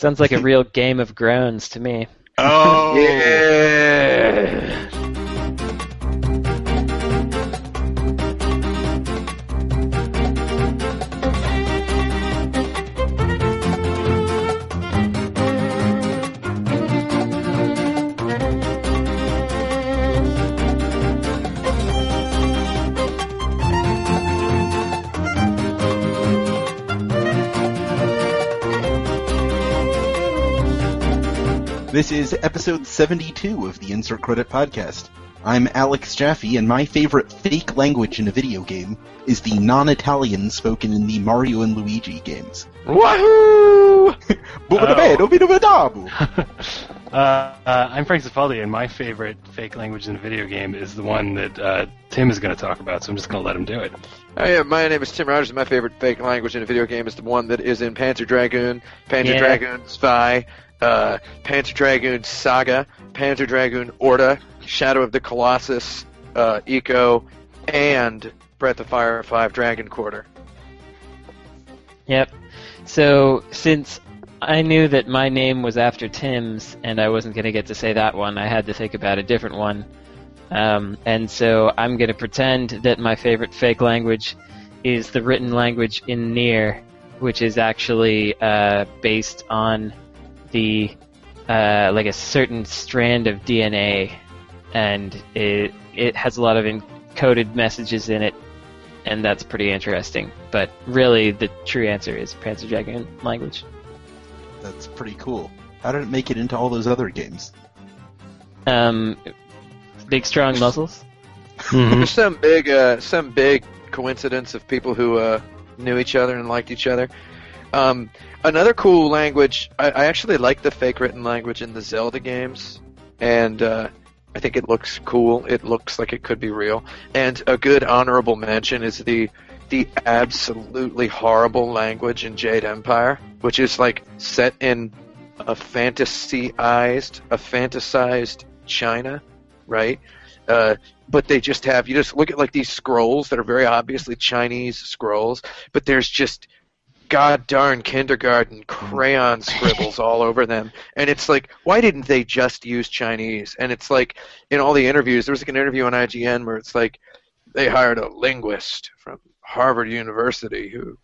Sounds like a real game of groans to me. Oh, Yeah. This is episode 72 of the Insert Credit Podcast. I'm Alex Jaffe, and my favorite fake language in a video game is the non-Italian spoken in the Mario and Luigi games. Wahoo! Uh, uh, I'm Frank Cifaldi, and my favorite fake language in a video game is the one that uh, Tim is going to talk about, so I'm just going to let him do it. Hi, uh, my name is Tim Rogers, and my favorite fake language in a video game is the one that is in Panzer Dragoon, Panzer Yeah. Dragoon Zwei, uh, Panzer Dragoon Saga, Panzer Dragoon Orta, Shadow of the Colossus, uh, Ico, and Breath of Fire 5 Dragon Quarter. Yep. So since I knew that my name was after Tim's, and I wasn't going to get to say that one, I had to think about a different one. Um, and so I'm going to pretend that my favorite fake language is the written language in Nier, which is actually uh, based on the uh, like a certain strand of DNA, and it it has a lot of encoded messages in it, and that's pretty interesting. But really, the true answer is Panzer Dragoon language. That's pretty cool. How did it make it into all those other games? Um, big strong muscles. There's some big, uh, some big coincidence of people who uh, knew each other and liked each other. Um, another cool language. I, I actually like the fake written language in the Zelda games, and uh, I think it looks cool. It looks like it could be real. And a good honorable mention is the the absolutely horrible language in Jade Empire, which is like set in a fantasyized, a fantasized China, right? Uh, but they just have you just look at like these scrolls that are very obviously Chinese scrolls, but there's just god darn kindergarten crayon scribbles all over them, and it's like why didn't they just use Chinese? And it's like in all the interviews, there was like an interview on IGN where it's like they hired a linguist from Harvard University who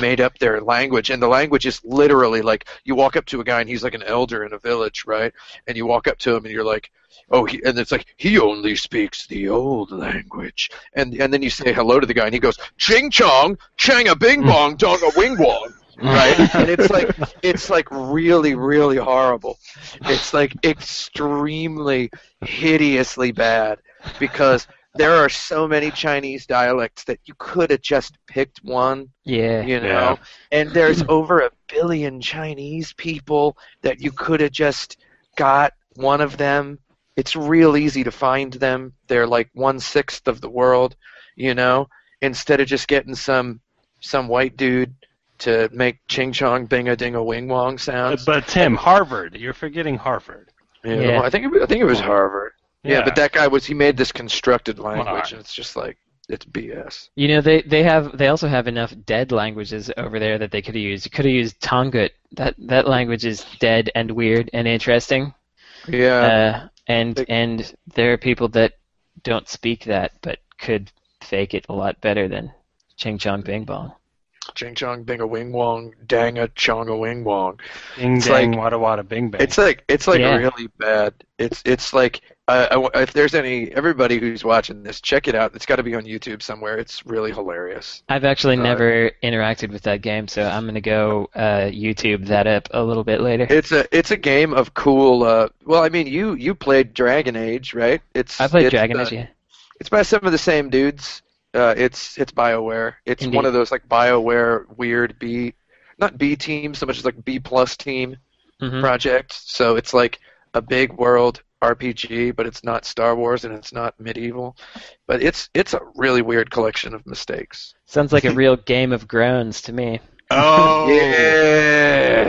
made up their language. And the language is literally like you walk up to a guy and he's like an elder in a village right? And you walk up to him and you're like oh he, and it's like he only speaks the old language. And and then you say hello to the guy and he goes ching chong chang a bing mm. bong dong a wing wong right? And it's like it's like really really horrible. It's like extremely hideously bad because there are so many Chinese dialects that you could have just picked one Yeah. you know Yeah. and there's over a billion chinese people that you could have just got one of them it's real easy to find them they're like one sixth of the world you know instead of just getting some some white dude to make ching chong bing a ding a wing wong sounds But Tim, Harvard, you're forgetting Harvard. Yeah, Yeah. well, i think it, i think it was harvard yeah. Yeah. but that guy was he made this constructed language and it's just like it's bs You know they they have they also have enough dead languages over there that they could have used. You could have used Tangut. That that language is dead and weird and interesting. yeah Uh, and Big- and there are people that don't speak that but could fake it a lot better than Ching Chong Bing Bong. ching chong bing a wing wong dang a chong a wing wong Ding It's dang, like- wada wada, bing bang. It's like it's like Yeah. really bad. It's it's like I w if there's any everybody who's watching this, check it out. It's got to be on YouTube somewhere. It's really hilarious. I've actually Uh, never interacted with that game, so I'm gonna go uh, YouTube that up a little bit later. It's a it's a game of cool. Uh, well, I mean, you you played Dragon Age, right? It's I played it's, Dragon Age. Yeah. It's by some of the same dudes. Uh, it's it's Bioware. It's Indeed. one of those like Bioware weird B, not B team so much as like B plus team Mhm. project. So it's like a big world RPG, but it's not Star Wars and it's not medieval. But it's it's a really weird collection of mistakes. Sounds like a real game of groans to me. Oh,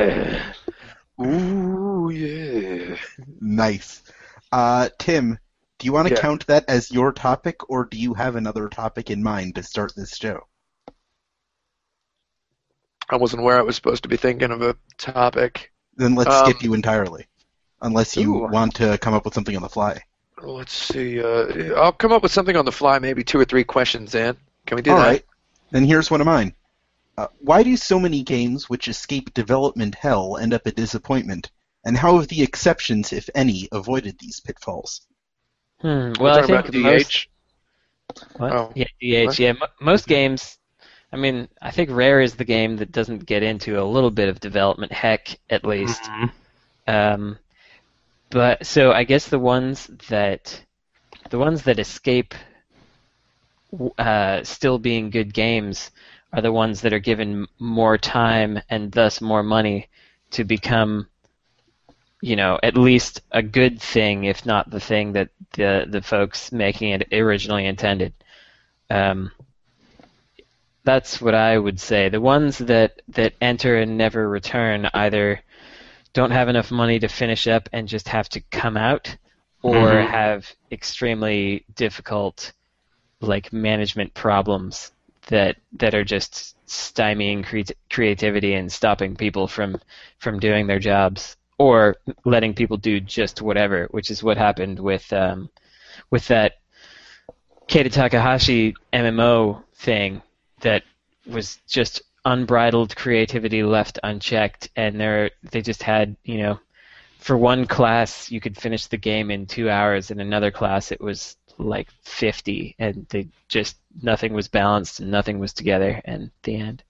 Yeah. Ooh yeah. nice. Uh, Tim, do you want to Yeah. count that as your topic, or do you have another topic in mind to start this show? I wasn't where I was supposed to be thinking of a topic. Then let's Um, skip you entirely, unless you Ooh. want to come up with something on the fly. Let's see. Uh, I'll come up with something on the fly, maybe two or three questions in. Can we do All that? right. Then here's one of mine. Uh, why do so many games which escape development hell end up a disappointment? And how have the exceptions, if any, avoided these pitfalls? Hmm. Well, I think about DH. most. What? Oh. Yeah, DH. What? Yeah, mo most games. I mean, I think Rare is the game that doesn't get into a little bit of development heck, at least. Mhm. Um, but so I guess the ones that the ones that escape uh, still being good games are the ones that are given more time and thus more money to become, you know, at least a good thing, if not the thing that the the folks making it originally intended. Um, that's what I would say. The ones that that enter and never return either don't have enough money to finish up and just have to come out, or Mhm. have extremely difficult like management problems that that are just stymieing cre- creativity and stopping people from from doing their jobs or letting people do just whatever, which is what happened with um, with that Keita Takahashi MMO thing that was just unbridled creativity left unchecked, and they they just had you know for one class you could finish the game in two hours, in another class it was like 50, and they just nothing was balanced and nothing was together, and the end.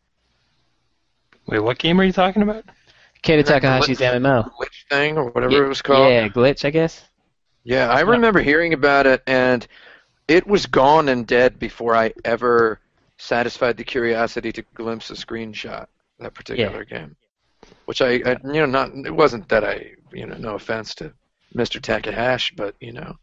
Wait, what game are you talking about? Keita That Takahashi's glitch- MMO. Glitch thing or whatever it was called. Yeah, glitch, I guess. Yeah, I remember hearing about it, and it was gone and dead before I ever satisfied the curiosity to glimpse a screenshot. That particular game, which I, I, you know, not it wasn't that I, you know, no offense to Mr. Takahashi, but you know,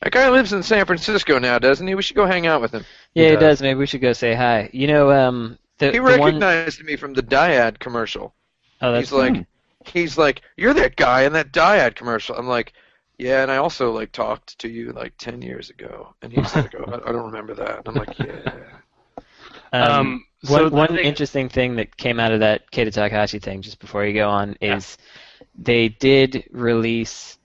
that guy lives in San Francisco now, doesn't he? We should go hang out with him. Yeah, He does. does. Maybe we should go say hi. You know, um, the, He the one recognized me from the Dyad commercial. oh, that's he's like, he's like, you're that guy in that Dyad commercial. I'm like, yeah, and I also like talked to you like ten years ago, and he's like, oh, I I don't remember that. And I'm like, yeah. Um, Um, so one one thing- interesting thing that came out of that Keita Takahashi thing, just before you go on, is they did release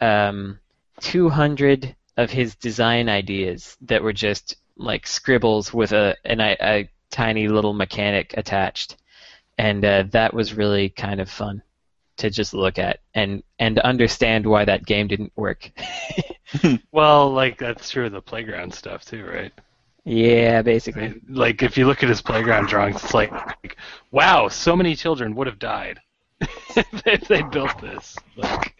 um, 200 of his design ideas that were just like scribbles with a an, a, a tiny little mechanic attached, and uh, that was really kind of fun to just look at and and understand why that game didn't work. Well, like that's true of the playground stuff too, right? Yeah, basically. mean, like if you look at his playground drawings, it's like, like wow, so many children would have died if they built this. Like,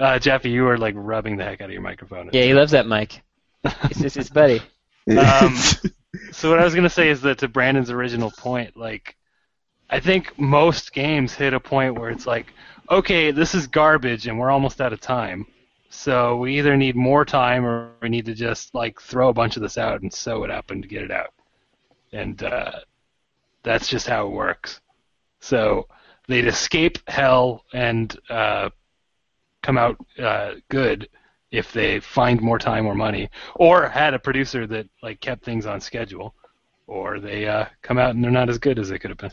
uh, Jeffy, you were like rubbing the heck out of your microphone. Yeah, he loves that mic. It's just his buddy. Um, So what I was gonna say is that to Brandon's original point, like I think most games hit a point where it's like, okay, this is garbage and we're almost out of time. So we either need more time or we need to just like throw a bunch of this out and sew it up and get it out. And uh, that's just how it works. So they'd escape hell and uh, come out uh, good if they find more time or money, or had a producer that like kept things on schedule, or they uh, come out and they're not as good as they could have been.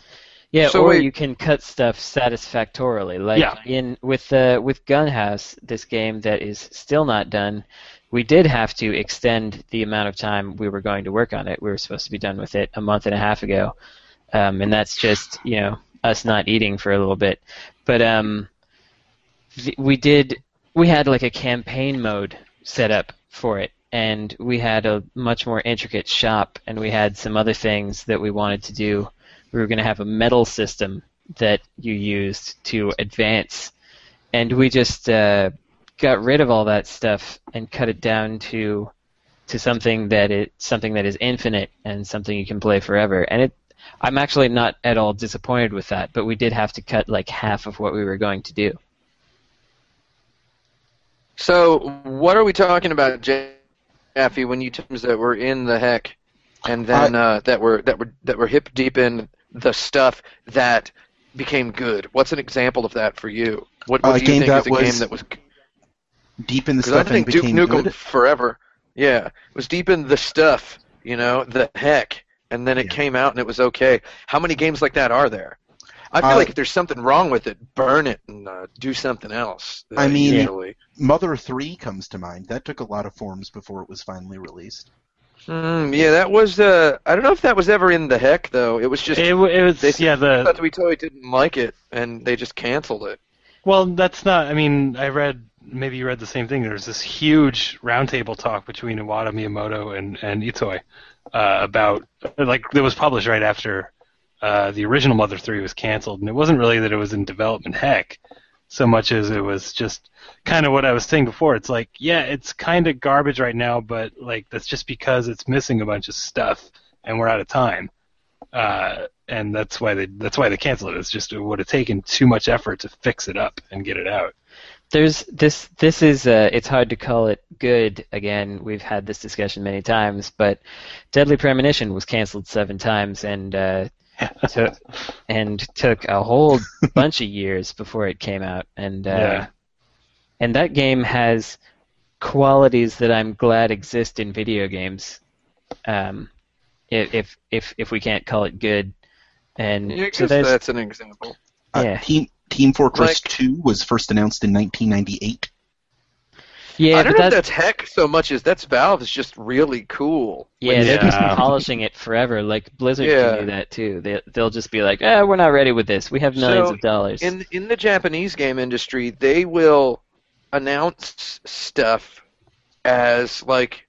Yeah, So or wait- you can cut stuff satisfactorily. Like Yeah. in with uh, with Gunhouse, this game that is still not done. We did have to extend the amount of time we were going to work on it. We were supposed to be done with it a month and a half ago, um, and that's just you know us not eating for a little bit. But um, th- we did. We had like a campaign mode set up for it, and we had a much more intricate shop, and we had some other things that we wanted to do we were going to have a medal system that you used to advance, and we just uh, got rid of all that stuff and cut it down to to something that it something that is infinite and something you can play forever. And it, I'm actually not at all disappointed with that, but we did have to cut like half of what we were going to do. So what are we talking about, Jeffy? When you terms that were in the heck, and then uh, that were that were that were hip deep in the stuff that became good. What's an example of that for you? What, what Uh, do you think is a was game that was? Deep in the I stuff and think Duke Nukem good. Forever, yeah, it was deep in the stuff. You know, the heck, and then it Yeah. came out and it was okay. How many games like that are there? I feel Uh, like if there's something wrong with it, burn it and uh, do something else. I mean- usually. Mother 3 comes to mind. That took a lot of forms before it was finally released. Hmm, yeah, that was. Uh, I don't know if that was ever in the heck though. It was just. It, w- it was they yeah the thought we totally didn't like it, and they just canceled it. Well, that's not. I mean, I read. Maybe you read the same thing. There's this huge roundtable talk between Iwata Miyamoto and and Itoi uh, about like that was published right after uh, the original Mother Three was canceled, and it wasn't really that it was in development heck, so much as it was just kind of what I was saying before. It's like, yeah, it's kind of garbage right now, but like that's just because it's missing a bunch of stuff, and we're out of time. Uh, and that's why they that's why they canceled it. It's just it would have taken too much effort to fix it up and get it out. There's this. This is. Uh, it's hard to call it good. Again, we've had this discussion many times, but Deadly Premonition was canceled seven times, and uh, took and took a whole bunch of years before it came out. And uh, Yeah. and that game has qualities that I'm glad exist in video games. Um, if if if, if we can't call it good, and Yeah, so that's an example. Uh, Yeah. Team Team Fortress Like- 2 was first announced in 1998. Yeah, I don't but know if that's that's heck so much as that's Valve's just really cool. Yeah, they've Yeah. been polishing it forever. Like Blizzard Yeah. can do that too. They they'll just be like, "Eh, we're not ready with this. We have millions So, of dollars." In in the Japanese game industry, they will announce stuff as like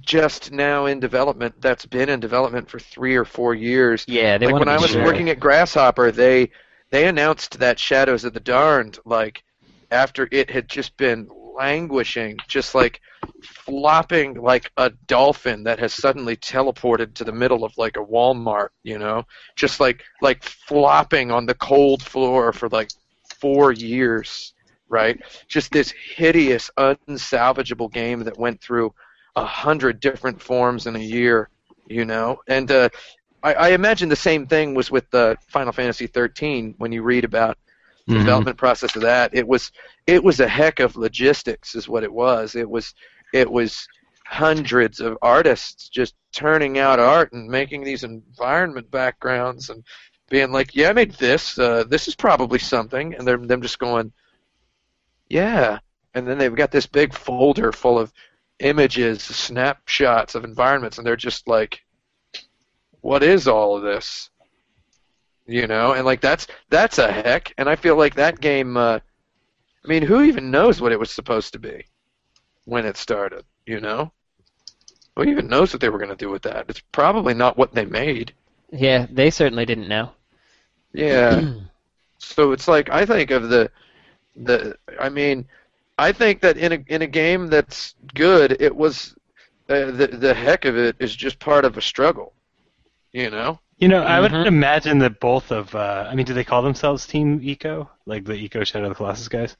just now in development that's been in development for three or four years. yeah, they like when to I was sure. working at Grasshopper, they they announced that Shadows of the Damned like after it had just been languishing, just like flopping like a dolphin that has suddenly teleported to the middle of like a Walmart, you know, just like like flopping on the cold floor for like four years, right? Just this hideous, unsalvageable game that went through a hundred different forms in a year, you know, and uh, I, I imagine the same thing was with the Final Fantasy 13 when you read about Mhm. development process of that. It was it was a heck of logistics, is what it was. It was it was hundreds of artists just turning out art and making these environment backgrounds and being like, "Yeah, I made this. Uh, this is probably something," and they're them just going, "Yeah," and then they've got this big folder full of images, snapshots of environments, and they're just like, "What is all of this?" You know, and like that's that's a heck, and I feel like that game. Uh, I mean, who even knows what it was supposed to be when it started? You know, who even knows what they were going to do with that? It's probably not what they made. yeah, they certainly didn't know. Yeah. so it's like I think of the the I mean, I think that in a in a game that's good, it was uh, the the heck of it is just part of a struggle. You know? You know, I would Mhm. imagine that both of. Uh, I mean, do they call themselves Team Ico, like the Ico Shadow of the Colossus guys?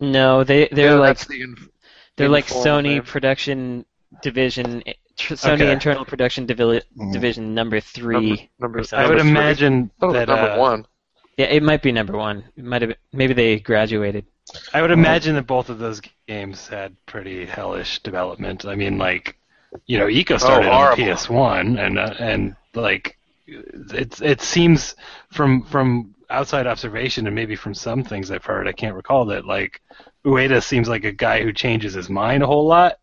No, they they're Yeah, like the inf- they're like Sony name. production division, tr- Sony Okay. internal production divi- Mm. division number three. number, number, I would number three. imagine Oh, that. number uh, one. Yeah, it might be number one. It might have been, maybe they graduated. I would imagine that both of those games had pretty hellish development. I mean, like, you know, Ico started on horrible. PS1, and uh, and like, it it seems from from outside observation, and maybe from some things I've heard, I can't recall that like Ueda seems like a guy who changes his mind a whole lot,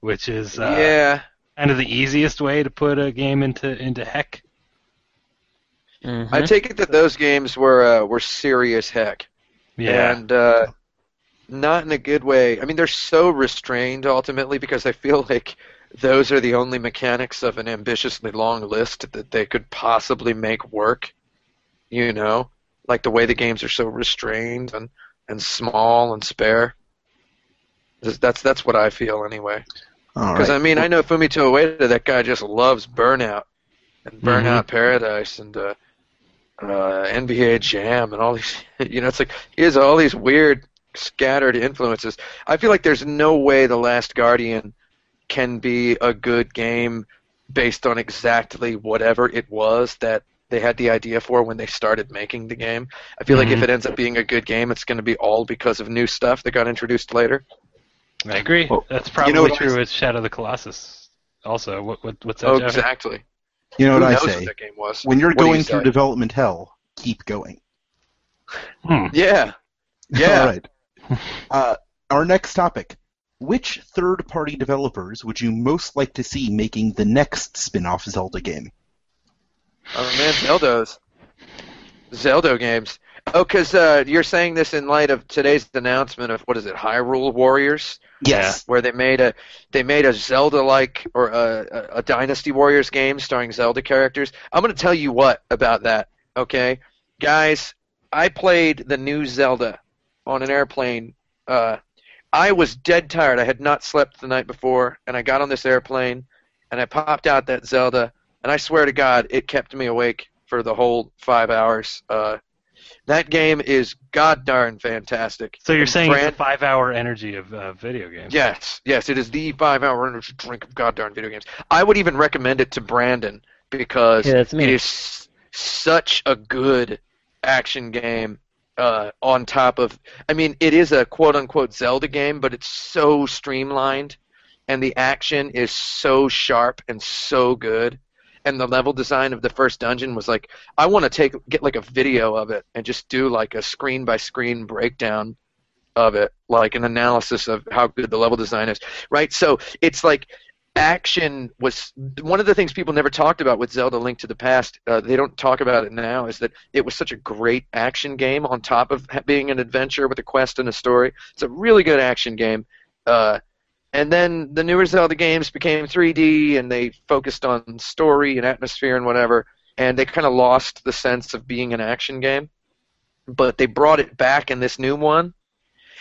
which is uh, yeah. kind of the easiest way to put a game into into heck. Mhm. I take it that those games were uh, were serious heck. Yeah. and uh, not in a good way. I mean, they're so restrained ultimately because I feel like those are the only mechanics of an ambitiously long list that they could possibly make work. You know, like the way the games are so restrained and and small and spare. That's that's, what I feel anyway. Because right. I mean, I know Fumito Ueda. That guy just loves Burnout and Burnout Paradise and uh, uh, NBA Jam and all these. You know, it's like he has all these weird scattered influences. I feel like there's no way The Last Guardian can be a good game based on exactly whatever it was that they had the idea for when they started making the game. I feel like if Mhm. it ends up being a good game, it's going to be all because of new stuff that got introduced later. I agree. Well, That's you probably know what I true with Shadow of the Colossus. Also, what, what what's that? Oh, Jeff? exactly. you know Who what I knows say? what that game was? When you're What do you going through say? development hell, keep going. Hmm. Yeah. Yeah. All right. Uh, our next topic. Which third-party developers would you most like to see making the next spin-off Zelda game? Oh man, Zelda's. Zelda games. Oh, because uh, you're saying this in light of today's announcement of what is it, Hyrule Warriors, Yes. where they made a they made a Zelda-like or a, a, a Dynasty Warriors game starring Zelda characters. I'm going to tell you what about that. Okay, guys, I played the new Zelda on an airplane. Uh, I was dead tired. I had not slept the night before, and I got on this airplane, and I popped out that Zelda, and I swear to God, it kept me awake for the whole five hours. Uh, that game is god darn fantastic. So you're And saying it's a five-hour energy of uh, video games? Yes, yes, it is the five-hour energy drink of god darn video games. I would even recommend it to Brandon because Yeah, it is such a good action game. Uh, on top of, I mean, it is a quote-unquote Zelda game, but it's so streamlined, and the action is so sharp and so good. And the level design of the first dungeon was like, I want to take get like a video of it and just do like a screen by screen breakdown of it, like an analysis of how good the level design is, right? So it's like action was one of the things people never talked about with Zelda Link to the Past. Uh, they don't talk about it now. Is that it was such a great action game on top of being an adventure with a quest and a story. It's a really good action game. Uh, and then the newer Zelda games became 3D, and they focused on story and atmosphere and whatever, and they kind of lost the sense of being an action game. But they brought it back in this new one.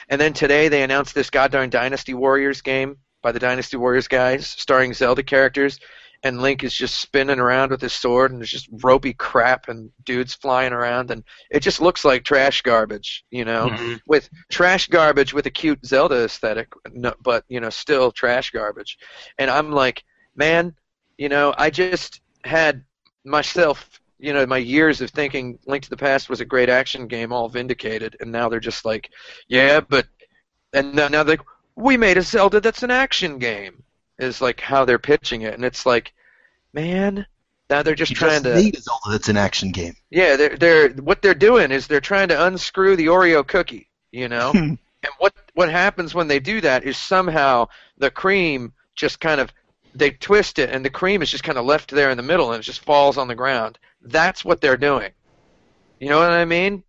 And then today they announced this goddamn Dynasty Warriors game by the Dynasty Warriors guys, starring Zelda characters, and Link is just spinning around with his sword, and there's just ropey crap and dudes flying around, and it just looks like trash garbage, you know, Mhm. with trash garbage with a cute Zelda aesthetic, but you know, still trash garbage. And I'm like, man, you know, I just had myself, you know, my years of thinking Link to the Past was a great action game all vindicated, and now they're just like, yeah, but, and now, now they're like, we made a Zelda that's an action game, is like how they're pitching it, and it's like, man, now they're just You trying just to, made a Zelda that's an action game. yeah, they're they're what they're doing is they're trying to unscrew the Oreo cookie, you know. and what what happens when they do that is somehow the cream just kind of they twist it and the cream is just kind of left there in the middle and it just falls on the ground. That's what they're doing. You know what I mean?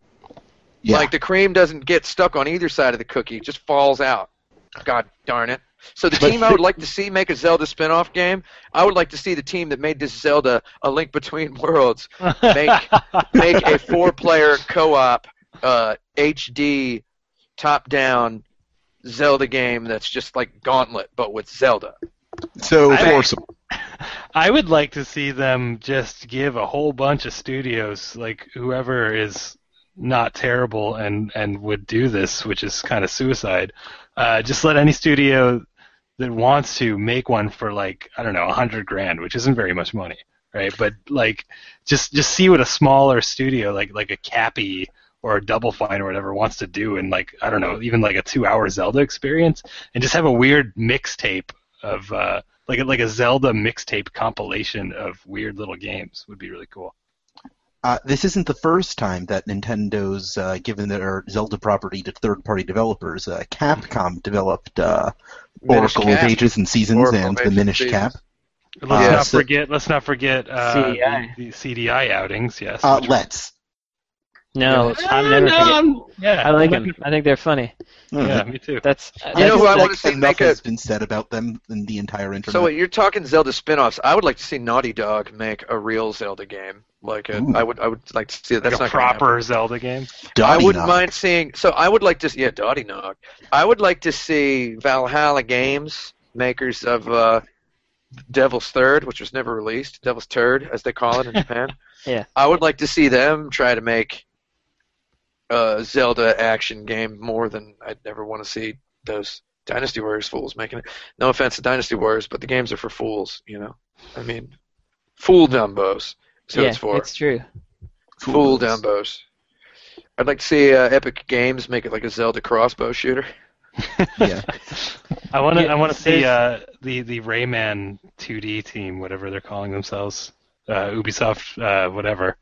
Yeah. Like the cream doesn't get stuck on either side of the cookie; it just falls out. God darn it! So the team I would like to see make a Zelda spin-off game, I would like to see the team that made this Zelda a Link Between Worlds make make a four-player co-op uh, HD top-down Zelda game that's just like Gauntlet but with Zelda. so I- foursome. I would like to see them just give a whole bunch of studios, like whoever is not terrible and and would do this, which is kind of suicide. Uh, just let any studio that wants to make one for like I don't know a hundred grand, which isn't very much money, right? But like just just see what a smaller studio like like a Capy or a Double Fine or whatever wants to do, and like I don't know, even like a two-hour Zelda experience, and just have a weird mixtape of uh, like like a Zelda mixtape compilation of weird little games would be really cool. Uh, this isn't the first time that Nintendo's uh, given their Zelda property to third-party developers. Uh, Capcom developed uh, Minish Oracle of Ages and Seasons Oracle and the Minish and Cap. Let's Uh, not so- forget. Let's not forget uh, CDI. The, the CDI outings. Yes. Uh, let's. No, Yeah, I'm never no, forget. I'm- yeah, I like them. I think they're funny. Yeah, me too. That's You know who I that's- wanna see enough make a- has been said about them in the entire internet. So you're talking Zelda spin-offs. I would like to see Naughty Dog make a real Zelda game. Like a, Ooh. I would I would like to see that. That's like a not gonna happen. proper Zelda game. I Dotty wouldn't Knob. mind seeing. So I would like to. Yeah, Dotty Nog. I would like to see Valhalla Games, makers of uh, Devil's Third, which was never released, Devil's Turd, as they call it in Japan. Yeah. I would like to see them try to make a Zelda action game more than I'd ever want to see those Dynasty Warriors fools making it. No offense to Dynasty Warriors, but the games are for fools. You know, I mean, fool dumbos. Is who yeah, it's for. it's true. Fool dumbos. I'd like to see uh, Epic Games make it like a Zelda crossbow shooter. Yeah. I want to. Yeah, I want to see uh, the the Rayman 2D team, whatever they're calling themselves, uh, Ubisoft, uh, whatever.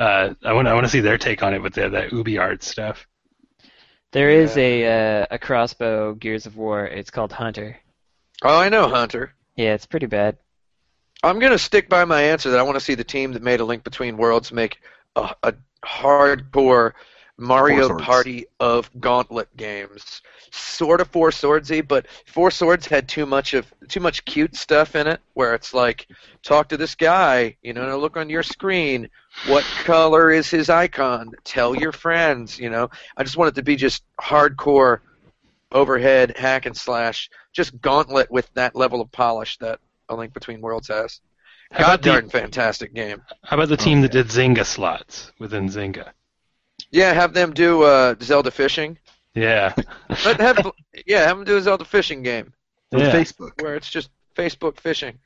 Uh, I want I want to see their take on it with the that Ubi art stuff. There is a uh, a crossbow Gears of War. It's called Hunter. Oh, I know, Hunter. Yeah, it's pretty bad. I'm gonna stick by my answer that I want to see the team that made a Link Between Worlds make a, a hardcore Mario Party of Gauntlet games. Sort of Four Swordsy, but Four Swords had too much of too much cute stuff in it, where it's like, talk to this guy, you know, look on your screen. What color is his icon? Tell your friends, you know. I just want it to be just hardcore, overhead hack and slash, just Gauntlet with that level of polish that a Link Between Worlds has. How God about the- darn fantastic game. How about the team that did Zynga slots within Zynga? Yeah, have them do uh, Zelda fishing. Yeah, Let have yeah, have them do a Zelda fishing game On yeah. Facebook. where it's just Facebook fishing.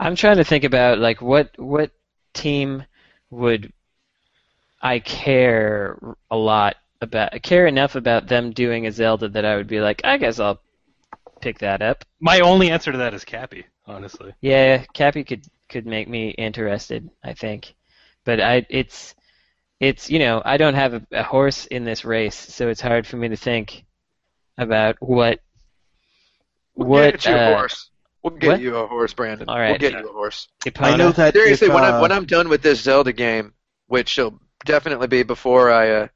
I'm trying to think about like what what team would I care a lot about care enough about them doing a Zelda that I would be like, I guess I'll pick that up. My only answer to that is Capy, honestly. Yeah, Capy could could make me interested, I think. But I it's it's you know, I don't have a, a horse in this race, so it's hard for me to think about what We'll what get you a uh, horse. We'll get what? you a horse, Brandon. All We'll right. get you a horse. I know that Seriously, if, when uh, I'm when I'm done with this Zelda game, which will definitely be before I uh,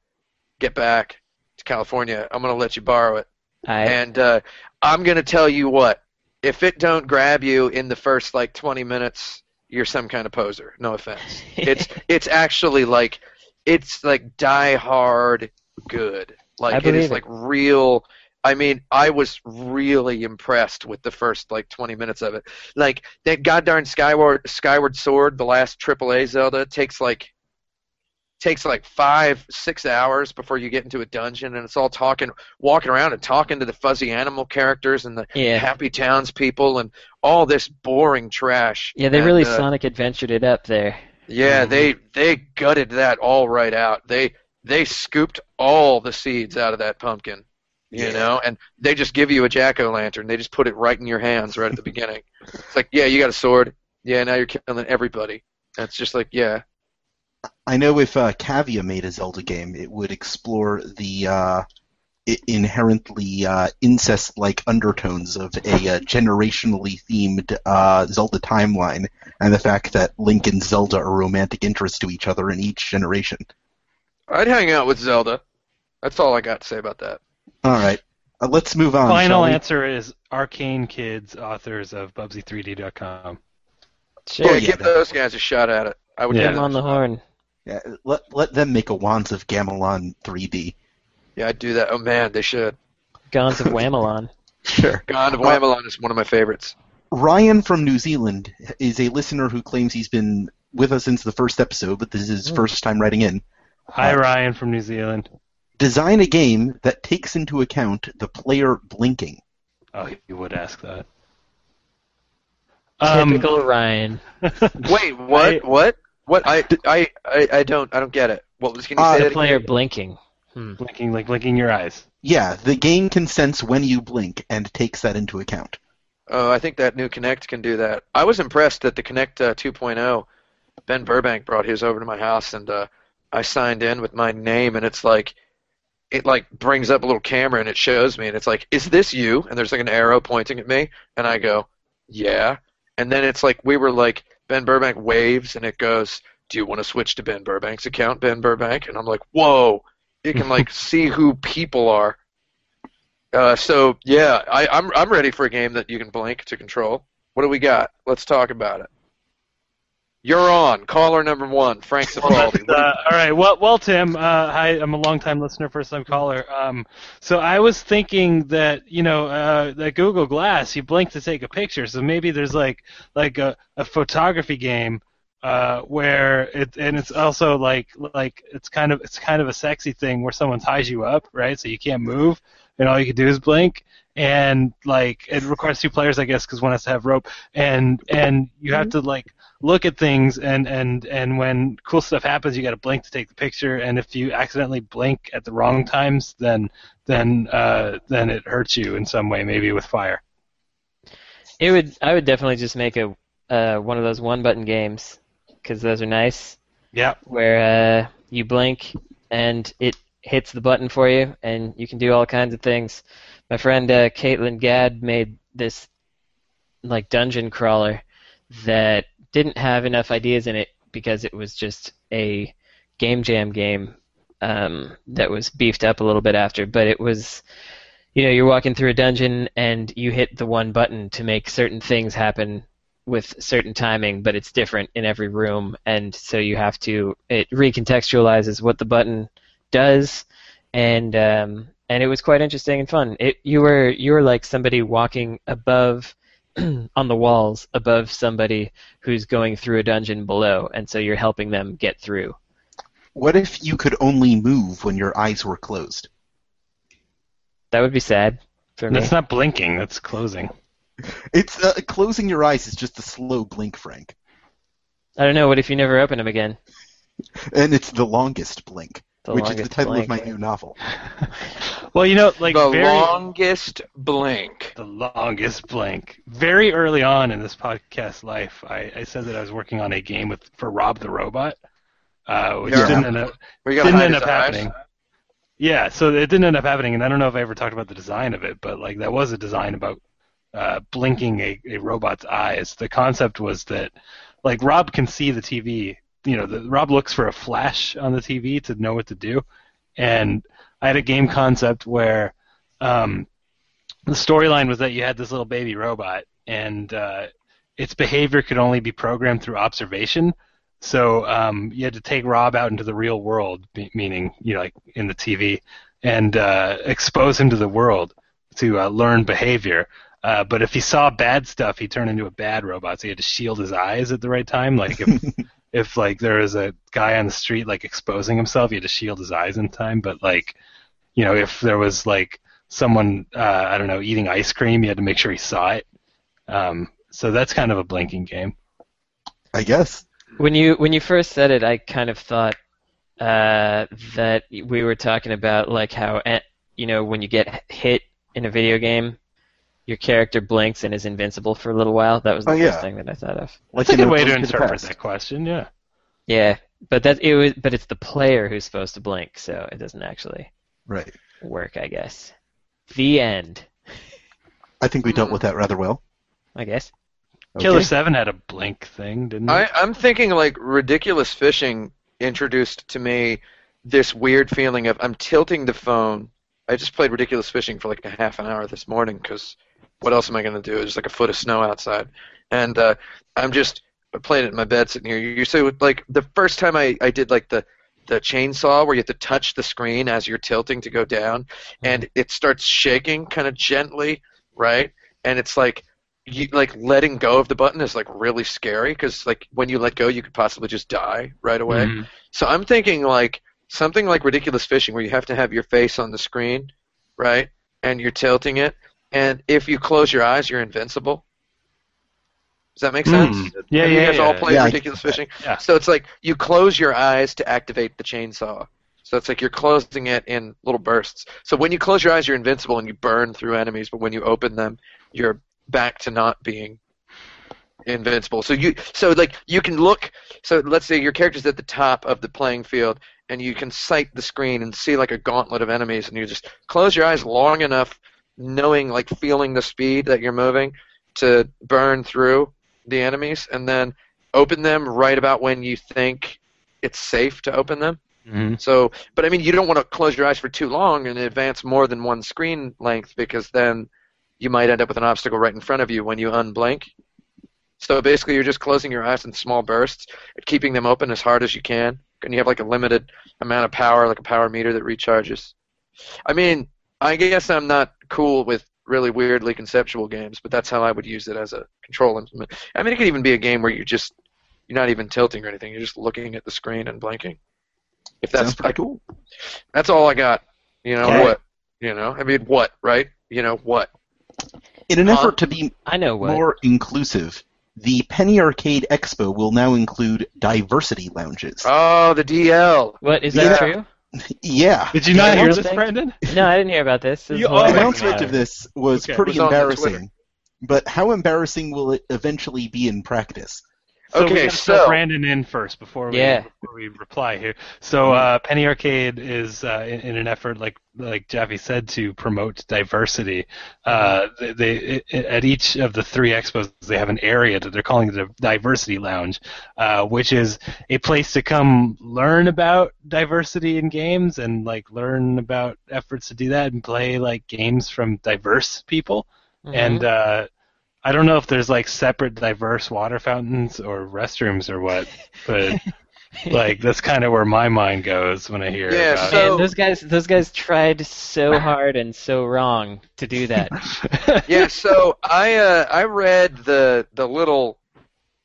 get back to California, I'm gonna let you borrow it. I, And uh, I'm gonna tell you what, if it don't grab you in the first like 20 minutes, you're some kind of poser. No offense. It's it's actually like it's like die hard good. Like it is it. like real. I mean, I was really impressed with the first like 20 minutes of it. Like that goddamn Skyward Skyward Sword, the last AAA Zelda, takes like takes like five six hours before you get into a dungeon, and it's all talking, walking around and talking to the fuzzy animal characters and the yeah. happy townspeople and all this boring trash. Yeah, they And, really uh, Sonic adventured it up there. yeah, Mhm. they they gutted that all right out. They they scooped all the seeds out of that pumpkin, you Yeah. know, and they just give you a jack o' lantern. They just put it right in your hands right at the beginning. It's like, yeah, you got a sword. Yeah, now you're killing everybody. And it's just like, yeah, I know if uh, Cavia made a Zelda game, it would explore the uh, inherently uh, incest-like undertones of a uh, generationally themed uh, Zelda timeline, and the fact that Link and Zelda are romantic interests to each other in each generation. I'd hang out with Zelda. That's all I got to say about that. All right, uh, let's move on. Final shall we? answer is Arcane Kids, authors of Bubsy3D.com. Sure, yeah, yeah, give that- those guys a shot at it. I would Yeah. Get them on the horn. Yeah, let let them make a Wands of Gamelon 3D. Yeah, I'd do that. Oh man, they should. Gons of Wamelon. Sure. God of Uh, is one of my favorites. Ryan from New Zealand is a listener who claims he's been with us since the first episode, but this is his Hmm. first time writing in. Hi, Uh, Ryan from New Zealand. Design a game that takes into account the player blinking. Oh, you would ask that. Um, Typical Ryan. Wait, what? I- what? What? I, I, I, I don't, I don't get it. What was? Can you Uh, say The that player again? blinking. Hmm. blinking, like blinking your eyes. Yeah, the game can sense when you blink and takes that into account. Oh, I think that new Kinect can do that. I was impressed that the Kinect uh, 2.0, Ben Burbank brought his over to my house, and uh, I signed in with my name, and it's like, it like brings up a little camera and it shows me, and it's like, is this you? And there's like an arrow pointing at me, and I go, yeah. And then it's like we were like Ben Burbank waves, and it goes, do you want to switch to Ben Burbank's account, Ben Burbank? And I'm like, whoa! It can like see who people are. Uh, so yeah, I, I'm I'm ready for a game that you can blink to control. What do we got? Let's talk about it. You're on caller number one, Frank Well, Cifaldi. that's, uh, all right. Well, well, Tim. Uh, hi, I'm a long-time listener, first-time caller. Um, so I was thinking that you know uh, that Google Glass, you blink to take a picture. So maybe there's like like a, a photography game uh, where it and it's also like like it's kind of it's kind of a sexy thing where someone ties you up, right? So you can't move, and all you can do is blink. And like it requires two players, I guess, because one has to have rope, and and you have to like look at things and and and when cool stuff happens you got to blink to take the picture and if you accidentally blink at the wrong times then then uh then it hurts you in some way maybe with fire It would. I would definitely just make a uh, one of those one-button games because those are nice. Yeah. where uh, you blink and it hits the button for you, and you can do all kinds of things. My friend uh, Caitlin Gadd made this like dungeon crawler that didn't have enough ideas in it because it was just a game jam game um, that was beefed up a little bit after, but it was you know, you're walking through a dungeon and you hit the one button to make certain things happen with certain timing, but it's different in every room, and so you have to it recontextualizes what the button does, and um, and it was quite interesting and fun. It you were you were like somebody walking above on the walls above somebody who's going through a dungeon below, and so you're helping them get through. What if you could only move when your eyes were closed? That would be sad for me. That's not blinking. That's closing. It's uh, closing your eyes is just a slow blink, Frank, I don't know. What if you never open them again? and it's the longest blink, The which is the title blink. of my new novel. Well, you know, like the very longest blink. the longest blink. Very early on in this podcast life, I, I said that I was working on a game with for Rob the Robot, uh, which Yeah. didn't end up Where didn't end his up eyes. happening. Yeah, so it didn't end up happening, and I don't know if I ever talked about the design of it, but like that was a design about uh, blinking a, a robot's eyes. The concept was that like Rob can see the TV. You know, the, Rob looks for a flash on the TV to know what to do, and I had a game concept where um, the storyline was that you had this little baby robot, and uh, its behavior could only be programmed through observation. So um, you had to take Rob out into the real world, me- meaning you know, like in the TV, and uh, expose him to the world to uh, learn behavior. Uh, but if he saw bad stuff, he turned into a bad robot. So he had to shield his eyes at the right time. Like if if like there was a guy on the street like exposing himself, he had to shield his eyes in time. But like you know, if there was like someone uh, I don't know eating ice cream, you had to make sure he saw it. Um, so that's kind of a blinking game. I guess. When you when you first said it, I kind of thought uh, that we were talking about like how eh, you know when you get hit in a video game, your character blinks and is invincible for a little while. That was the Oh, first yeah. thing that I thought of. Like That's a good way to interpret that question. Yeah. Yeah, but that it was but it's the player who's supposed to blink, so it doesn't actually Right. work. I guess. The end. I think we dealt Hmm. with that rather well. I guess. Killer Seven had a blink thing, didn't it? I, I'm thinking like ridiculous fishing introduced to me this weird feeling of I'm tilting the phone. I just played ridiculous fishing for like a half an hour this morning because what else am I going to do? There's like a foot of snow outside, and uh, I'm just playing it in my bed sitting here. You say like the first time I I did like the the chainsaw where you have to touch the screen as you're tilting to go down, and it starts shaking kind of gently, right? And it's like you, like letting go of the button is like really scary because like when you let go you could possibly just die right away Mhm. so i'm thinking like something like ridiculous fishing where you have to have your face on the screen right and you're tilting it and if you close your eyes you're invincible does that make sense Mm. Yeah, Have yeah, you guys yeah. all played Yeah, ridiculous fishing Yeah. so it's like you close your eyes to activate the chainsaw so it's like you're closing it in little bursts. So when you close your eyes, you're invincible and you burn through enemies. But when you open them, you're back to not being invincible. So you, so like you can look. So let's say your character's at the top of the playing field, and you can sight the screen and see like a gauntlet of enemies, and you just close your eyes long enough, knowing like feeling the speed that you're moving to burn through the enemies, and then open them right about when you think it's safe to open them. Mhm. So, but I mean, you don't want to close your eyes for too long and advance more than one screen length because then you might end up with an obstacle right in front of you when you unblink. So basically, you're just closing your eyes in small bursts, keeping them open as hard as you can, and you have like a limited amount of power, like a power meter that recharges. I mean, I guess I'm not cool with really weirdly conceptual games, but that's how I would use it as a control implement. I mean, it could even be a game where you just you're not even tilting or anything; you're just looking at the screen and blinking. If that's Sounds pretty cool. that's all I got. You know Okay. what? You know, I mean, what? Right? You know what? In an Uh, effort to be I know what. more inclusive, the Penny Arcade Expo will now include diversity lounges. Oh, the DL. What is Yeah. that true? Yeah. Did you not Yeah, hear this, thing- Brandon? No, I didn't hear about this. This You- oh The announcement of this was Okay. pretty was embarrassing. But how embarrassing will it eventually be in practice? So Okay, gotta throw so- Brandon in first before we Yeah. before we reply here. So uh, Penny Arcade is uh, in, in an effort, like like Jaffe said, to promote diversity. Uh, they, they i- at each of the three expos they have an area that they're calling the Diversity Lounge, uh, which is a place to come learn about diversity in games and like learn about efforts to do that and play like games from diverse people. And uh, I don't know if there's like separate diverse water fountains or restrooms or what, but like that's kind of where my mind goes when I hear Yeah, about so- Man, those guys, those guys tried so hard and so wrong to do that. yeah, so I uh, I read the the little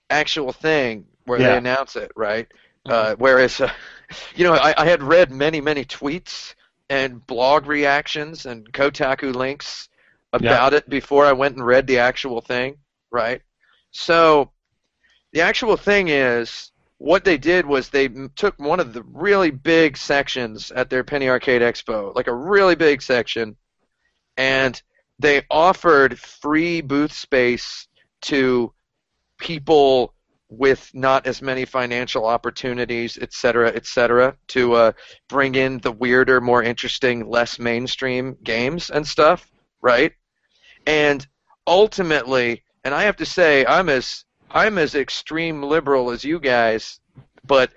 actual thing where Yeah. they announce it, right? Uh, whereas, uh, you know, I, I had read many many tweets and blog reactions and Kotaku links about it before I went and read the actual thing, right? So the actual thing is what they did was they took one of the really big sections at their Penny Arcade Expo, like a really big section, and they offered free booth space to people with not as many financial opportunities, et cetera, et cetera, to uh, bring in the weirder, more interesting, less mainstream games and stuff, right? And ultimately, and I have to say, I'm as I'm as extreme liberal as you guys, but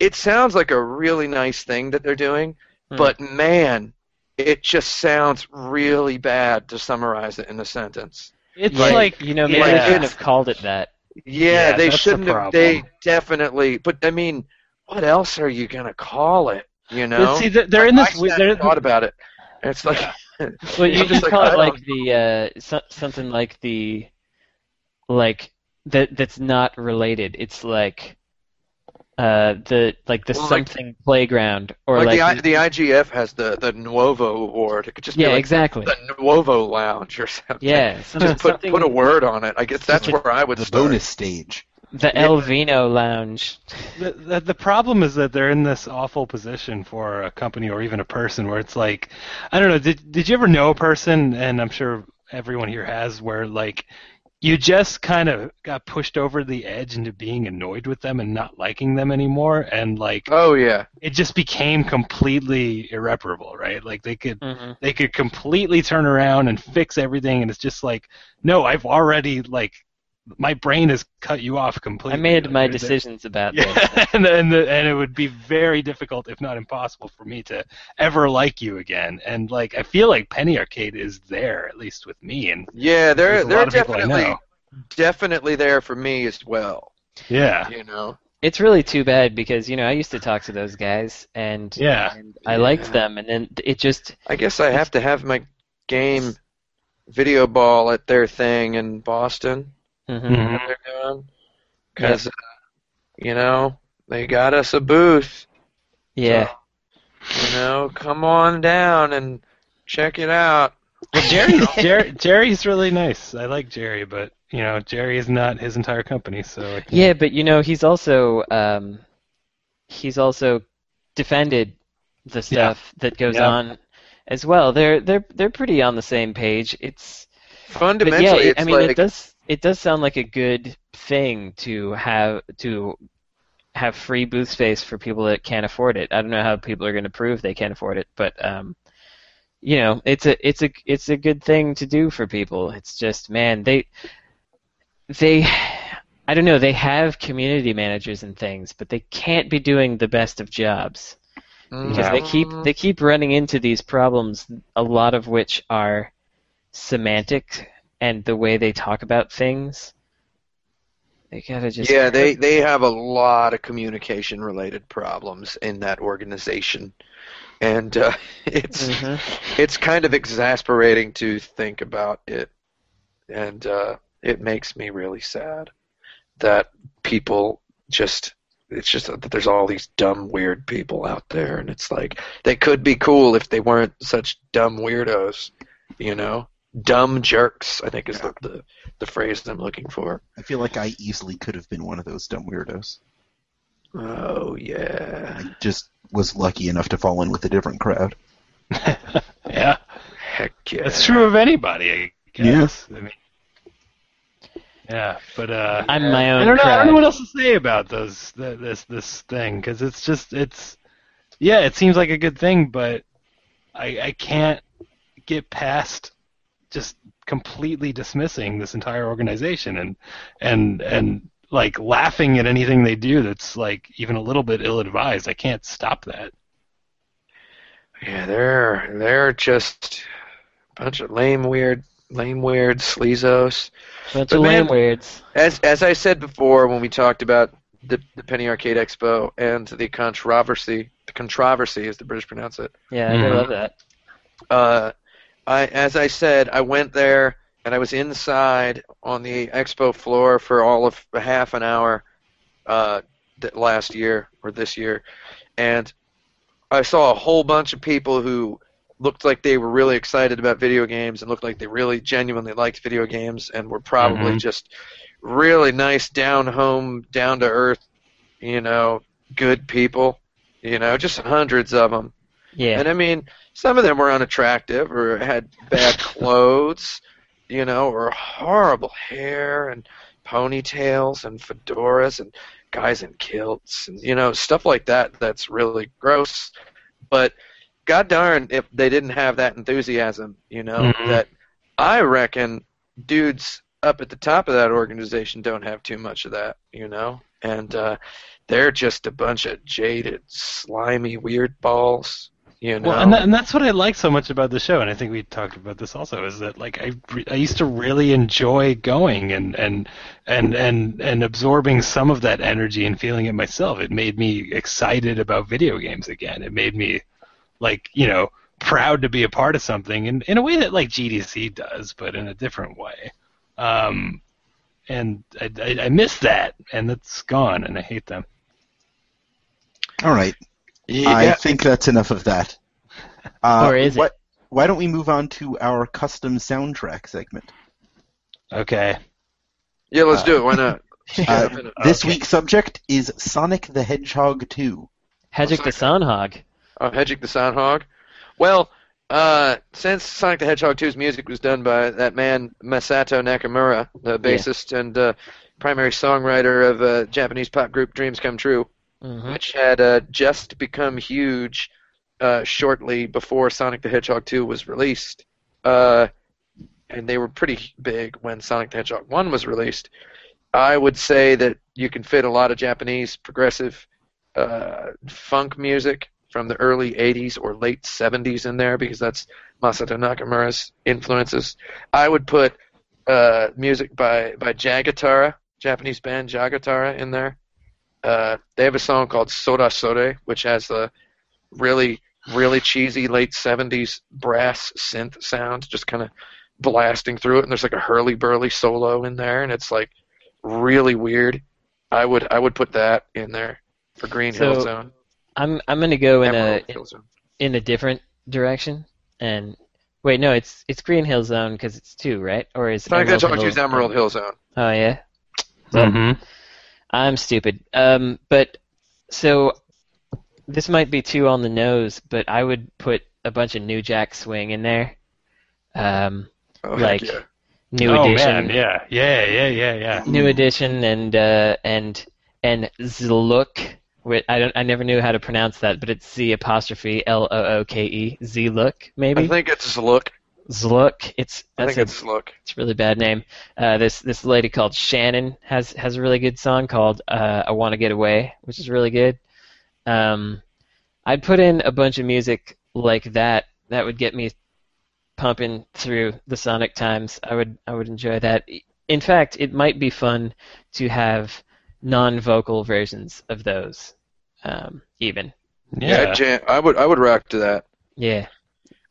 it sounds like a really nice thing that they're doing. Hmm. But man, it just sounds really bad to summarize it in a sentence. It's Yeah, like you know, maybe yeah. they shouldn't have called it that. Yeah, Yeah, they shouldn't have. They definitely. But I mean, what else are you gonna call it? You know, But see, they're, they're in this. I wi- sat they're, and thought about it. It's like, Well, you I'm just call I it don't- like the uh, so, something like the like that that's not related. It's like uh the like the Well, like- something playground or like, like, the I- the IGF has the the Nuovo award. It could just yeah be like exactly the Nuovo Lounge or something. yeah something, Just put something put a word on it. I guess that's where I would The start. bonus stage. The yeah. El Vino Lounge. the, the, the problem is that they're in this awful position for a company or even a person where it's like, I don't know. Did did you ever know a person? And I'm sure everyone here has, where like you just kind of got pushed over the edge into being annoyed with them and not liking them anymore, and like Oh yeah, it just became completely irreparable, right? Like they could hmm they could completely turn around and fix everything, and it's just like, no, I've already like my brain has cut you off completely. I made Like, my there- there- decisions about this. and and, the, and it would be very difficult, if not impossible, for me to ever like you again. And like, I feel like Penny Arcade is there, at least with me. And yeah. They're they're lot of people I definitely definitely there for me as well. Yeah, You know. It's really too bad because you know I used to talk to those guys and Yeah. and I liked them and then it just I guess I have to have my game video ball at their thing in Boston. Mhm. Mhm. they're doing because uh, you know they got us a booth. yeah. So, you know, come on down and check it out. well, Jerry, Jerry, Jerry's really nice. I like Jerry, but you know, Jerry is not his entire company, so Yeah, but you know he's also um, he's also defended the stuff that goes Yeah. on as well. They're they're they're pretty on the same page. It's but Fundamentally, yeah, it, it's I mean like it does it does sound like a good thing to have to have free booth space for people that can't afford it. I don't know how people are going to prove they can't afford it, but um, you know, it's a it's a it's a good thing to do for people. It's just man, they they I don't know, they have community managers and things, but they can't be doing the best of jobs because they keep Mm, they keep running into these problems a lot of which are semantic and the way they talk about things they gotta just yeah, they they have a lot of communication related problems in that organization, and uh, it's Mhm. it's kind of exasperating to think about it, and uh, it makes me really sad that people just it's just that there's all these dumb weird people out there, and it's like they could be cool if they weren't such dumb weirdos, you know, dumb jerks. I think is the, the the phrase I'm looking for. I feel like I easily could have been one of those dumb weirdos. Oh yeah, I just was lucky enough to fall in with a different crowd. yeah, heck yeah. that's true of anybody, I guess. I mean, Yeah, but uh, I'm my own I don't know. I don't know what else to say about those th- this this thing because it's just it's yeah, it seems like a good thing, but I I can't get past just completely dismissing this entire organization and and and like laughing at anything they do that's like even a little bit ill advised. I can't stop that. Yeah, they're they're just a bunch of lame, weird, lame, weird sleazos. Bunch But of lame man- words. As as I said before when we talked about the the Penny Arcade Expo and the controversy, the controversy as the British pronounce it. Yeah, I Mhm. love that. Uh, I as I said, I went there and I was inside on the expo floor for all of a half an hour uh, last year or this year, and I saw a whole bunch of people who looked like they were really excited about video games and looked like they really genuinely liked video games and were probably Mhm. just really nice, down home, down to earth, you know, good people. You know, just hundreds of them. Yeah. And I mean, some of them were unattractive or had bad clothes, you know, or horrible hair and ponytails and fedoras and guys in kilts and you know stuff like that. That's really gross. But god darn if they didn't have that enthusiasm, you know, Mhm. that I reckon dudes up at the top of that organization don't have too much of that, you know, and uh, they're just a bunch of jaded, slimy, weird balls. You know, Well, and, that, and that's what I like so much about the show, and I think we talked about this also. Is that like I, I used to really enjoy going and and and and and absorbing some of that energy and feeling it myself. It made me excited about video games again. It made me like you know proud to be a part of something, in in a way that like GDC does, but in a different way. Um, and I, I, I miss that, and it's gone, and I hate them. All right. Yeah, I think that's enough of that. Uh, Or is it? Why don't we move on to our custom soundtrack segment? Okay. yeah, let's do it. Why not? Uh, this Okay. week's subject is Sonic the Hedgehog 2. Hedrick the Soundhog. Oh, Hedgehog the Soundhog. Well, uh, since Sonic the Hedgehog 2's music was done by that man Masato Nakamura, the bassist and uh, primary songwriter of uh, Japanese pop group Dreams Come True, hmm which had uh, just become huge uh, shortly before Sonic the Hedgehog 2 was released. Uh, and they were pretty big when Sonic the Hedgehog 1 was released. I would say that you can fit a lot of Japanese progressive uh, funk music from the early 80s or late 70s in there because that's Masato Nakamura's influences. I would put uh, music by, by Jagatara, Japanese band Jagatara, in there. Uh, they have a song called Soda Sode, which has the really, really cheesy late 70s brass synth sound, just kind of blasting through it. And there's like a hurly burly solo in there, and it's like really weird. I would I would put that in there for Green Hill So, Zone. I'm I'm gonna go in a Emerald Hill Zone. in a different direction and wait no it's it's Green Hill Zone because it's two right or is Sonic the Emerald Hedgehog Hill- Emerald Hill Zone. Oh yeah. Well, Mm-hmm. I'm stupid. Um, but so this might be too on the nose, but I would put a bunch of New Jack Swing in there. Um, Oh, heck like yeah. new oh edition, man, yeah, yeah, yeah, yeah, yeah. new edition, and uh, and and Zlook. Wait, I don't. I never knew how to pronounce that, but it's Z apostrophe L O O K E. Z look maybe. I think it's Look. Zlook. It's I think a it's Look. It's a really bad name. Uh, this this lady called Shannon has has a really good song called uh, "I Want to Get Away," which is really good. Um, I'd put in a bunch of music like that. That would get me pumping through the Sonic times. I would I would enjoy that. In fact, it might be fun to have non-vocal versions of those. Um, even Yeah, Yeah. I'd jam- I would I would rock to that. yeah.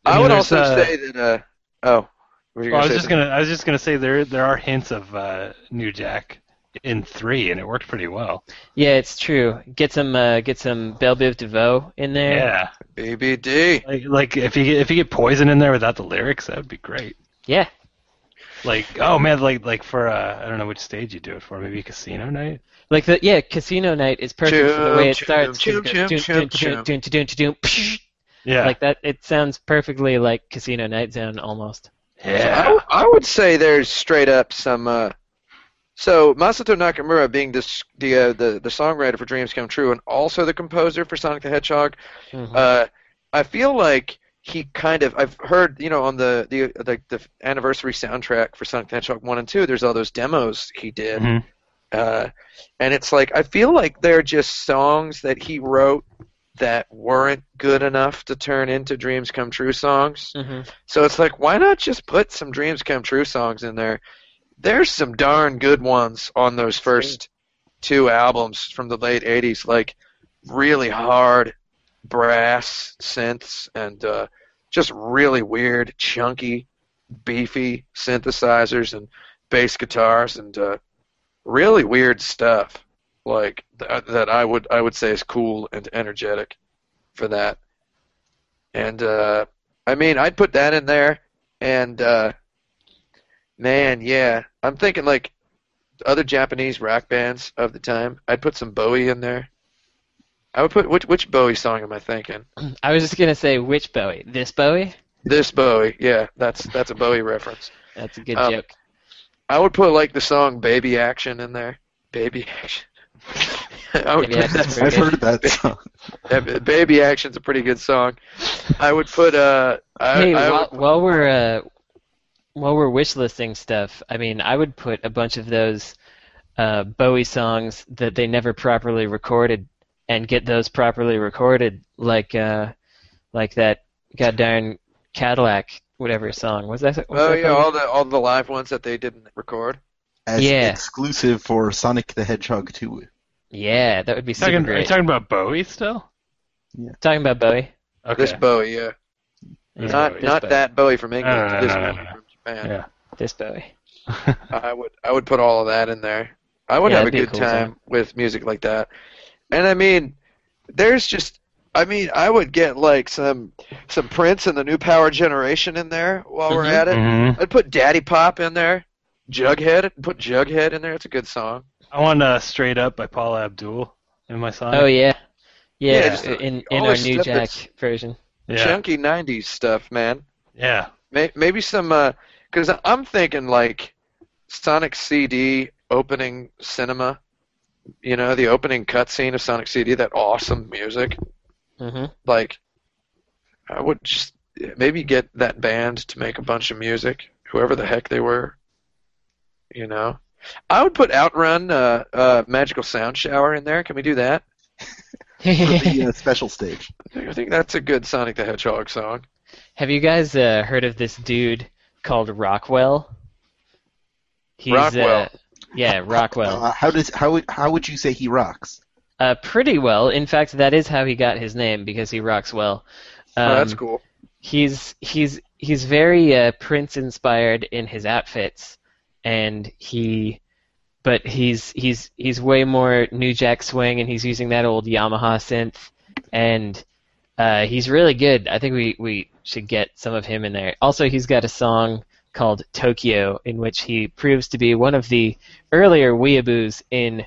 I I, mean, would also uh, say that. Uh, oh, what were you Well, I was just gonna I was just gonna say there there are hints of uh, New Jack in three, and it worked pretty well. Yeah, it's true. Get some uh, get some Bell Biv DeVoe in there. Yeah, BBD. like like if you get, if you get Poison in there without the lyrics, that would be great. Yeah. Like oh man, like like for uh, I don't know which stage you do it for, maybe Casino Night. Like the yeah, Casino Night is perfect for the way it Chum, starts. 'cause chum, Yeah, Like that, it sounds perfectly like Casino Night Zone almost. I, yeah. w- I would say there's straight up some uh, So Masato Nakamura, being this, the, uh, the the songwriter for Dreams Come True and also the composer for Sonic the Hedgehog, Mhm. uh, I feel like he kind of I've heard you know on the the the, the anniversary soundtrack for Sonic the Hedgehog one and two. There's all those demos he did, Mhm. uh, and it's like I feel like they're just songs that he wrote that weren't good enough to turn into Dreams Come True songs. Mhm. So it's like, why not just put some Dreams Come True songs in there? There's some darn good ones on those first two albums from the late '80s, like really hard brass synths and uh, just really weird, chunky, beefy synthesizers and bass guitars and uh, really weird stuff like th- that I would I would say is cool and energetic for that. And uh, I mean, I'd put that in there. And uh, man, yeah, I'm thinking like other Japanese rock bands of the time. I'd put some Bowie in there. I would put which which Bowie song am I thinking? I was just gonna say which Bowie? This Bowie? This Bowie, yeah, that's that's a Bowie reference. That's a good Um, joke. I would put like the song "Baby Action" in there. Baby Action. I would Baby put Action's that- pretty I've heard that song. Yeah, Baby Action's a pretty good song. I would put uh I, hey, I while, would, while we're uh, while we're wish listing stuff, I mean, I would put a bunch of those uh, Bowie songs that they never properly recorded and get those properly recorded, like uh, like that goddamn Cadillac whatever song was that? was Oh that yeah, Bowie? all the all the live ones that they didn't record. As Yeah. exclusive for Sonic the Hedgehog 2. Yeah, that would be super Talking, are you talking about Bowie still? Yeah. Talking about Bowie. Okay. This Bowie, yeah, This not Bowie. not Bowie. that Bowie from England. No, no, this no, no, Bowie no. from Japan. Yeah. This Bowie. I would I would put all of that in there. I would Yeah, have a that'd a good cool time song. with music like that. And I mean, there's just I mean, I would get like some some Prince and the New Power Generation in there while we're Mhm. at it. Mhm. I'd put Daddy Pop in there. Jughead, put Jughead in there. It's a good song. I want uh, Straight Up by Paula Abdul in my song. Oh yeah, yeah. Yeah, just, uh, in in our new stuff Jack version. yeah. Chunky '90s stuff, man. Yeah. May- Maybe some, because I'm thinking like Sonic CD opening cinema. You know, the opening cutscene of Sonic CD, that awesome music. Mm-hmm. Like, I would just maybe get that band to make a bunch of music, whoever the heck they were. You know, I would put Outrun, uh, uh, Magical Sound Shower in there. Can we do that? For the uh, special stage. I think- that's a good Sonic the Hedgehog song. Have you guys uh, heard of this dude called Rockwell? He's, Rockwell. Uh, yeah, Rockwell. Uh, how does how would how would you say he rocks? Uh, pretty well. In fact, that is how he got his name because he rocks well. Um, oh, that's cool. He's he's he's very uh, Prince inspired in his outfits, and he, but he's he's he's way more New Jack Swing, and he's using that old Yamaha synth, and uh, he's really good. I think we we should get some of him in there. Also, he's got a song called Tokyo, in which he proves to be one of the earlier weeaboos in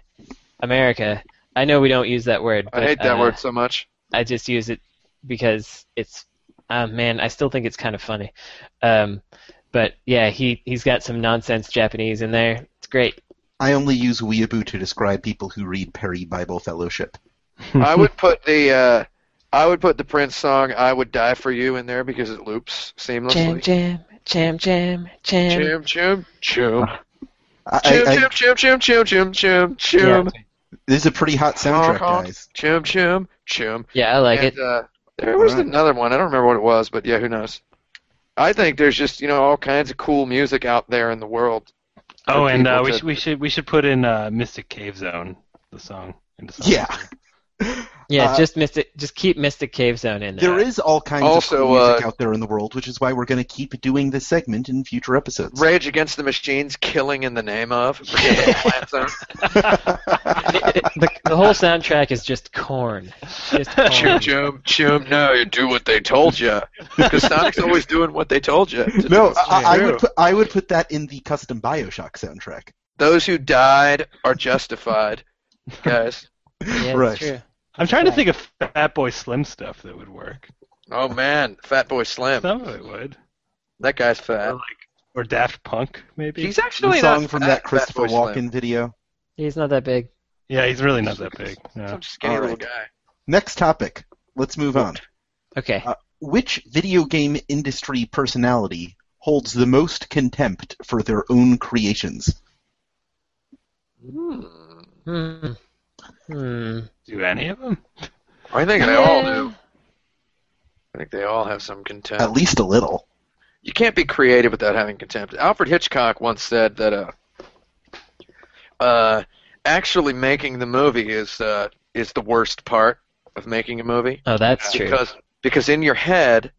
America. I know we don't use that word, but I hate that uh, word so much. I just use it because it's, uh, man, I still think it's kind of funny. Um, but yeah, he he's got some nonsense Japanese in there. It's great. I only use weeaboo to describe people who read Perry Bible Fellowship. I would put the uh, I would put the Prince song "I Would Die for You" in there because it loops seamlessly. jam jam jam jam. Chum chum chum I, chum I, I, chum chum chum chum chum chum chum Yeah, this is a pretty hot soundtrack, Honk, honk. guys. chum chum chum. yeah, I like and, it. Uh, there was Alright. another one. I don't remember what it was, but yeah, who knows? I think there's just you know all kinds of cool music out there in the world. Oh, and uh, we to- should we should we should put in uh, Mystic Cave Zone the song. Into song. Yeah. Yeah, uh, just Mystic, just keep Mystic Cave Zone in there. There is all kinds Also, of cool music uh, out there in the world, which is why we're going to keep doing this segment in future episodes. Rage Against the Machines, killing in the name of. Forget the the, the whole soundtrack is just corn. Just corn. Chum chum chum. No, you do what they told you. Because Sonic's always doing what they told you. to No. I, I would put I would put that in the custom Bioshock soundtrack. Those who died are justified, guys. Yeah, that's Right. true. I'm trying to think of Fatboy Slim stuff that would work. Oh man, Fatboy Slim. Some of it would. That guy's fat. Or like or Daft Punk maybe. He's The actually song not from fat, that Christopher Fatboy Slim. Walken video. He's not that big. yeah, he's really not that big. No. Some skinny All little guy. Next topic. Let's move on. Okay. Uh, Which video game industry personality holds the most contempt for their own creations? Hmm. Hmm. Do any of them? I think they all do. I think they all have some contempt. At least a little. you can't be creative without having contempt. Alfred Hitchcock once said that uh, uh, actually making the movie is uh, is the worst part of making a movie Oh, that's true. because because in your head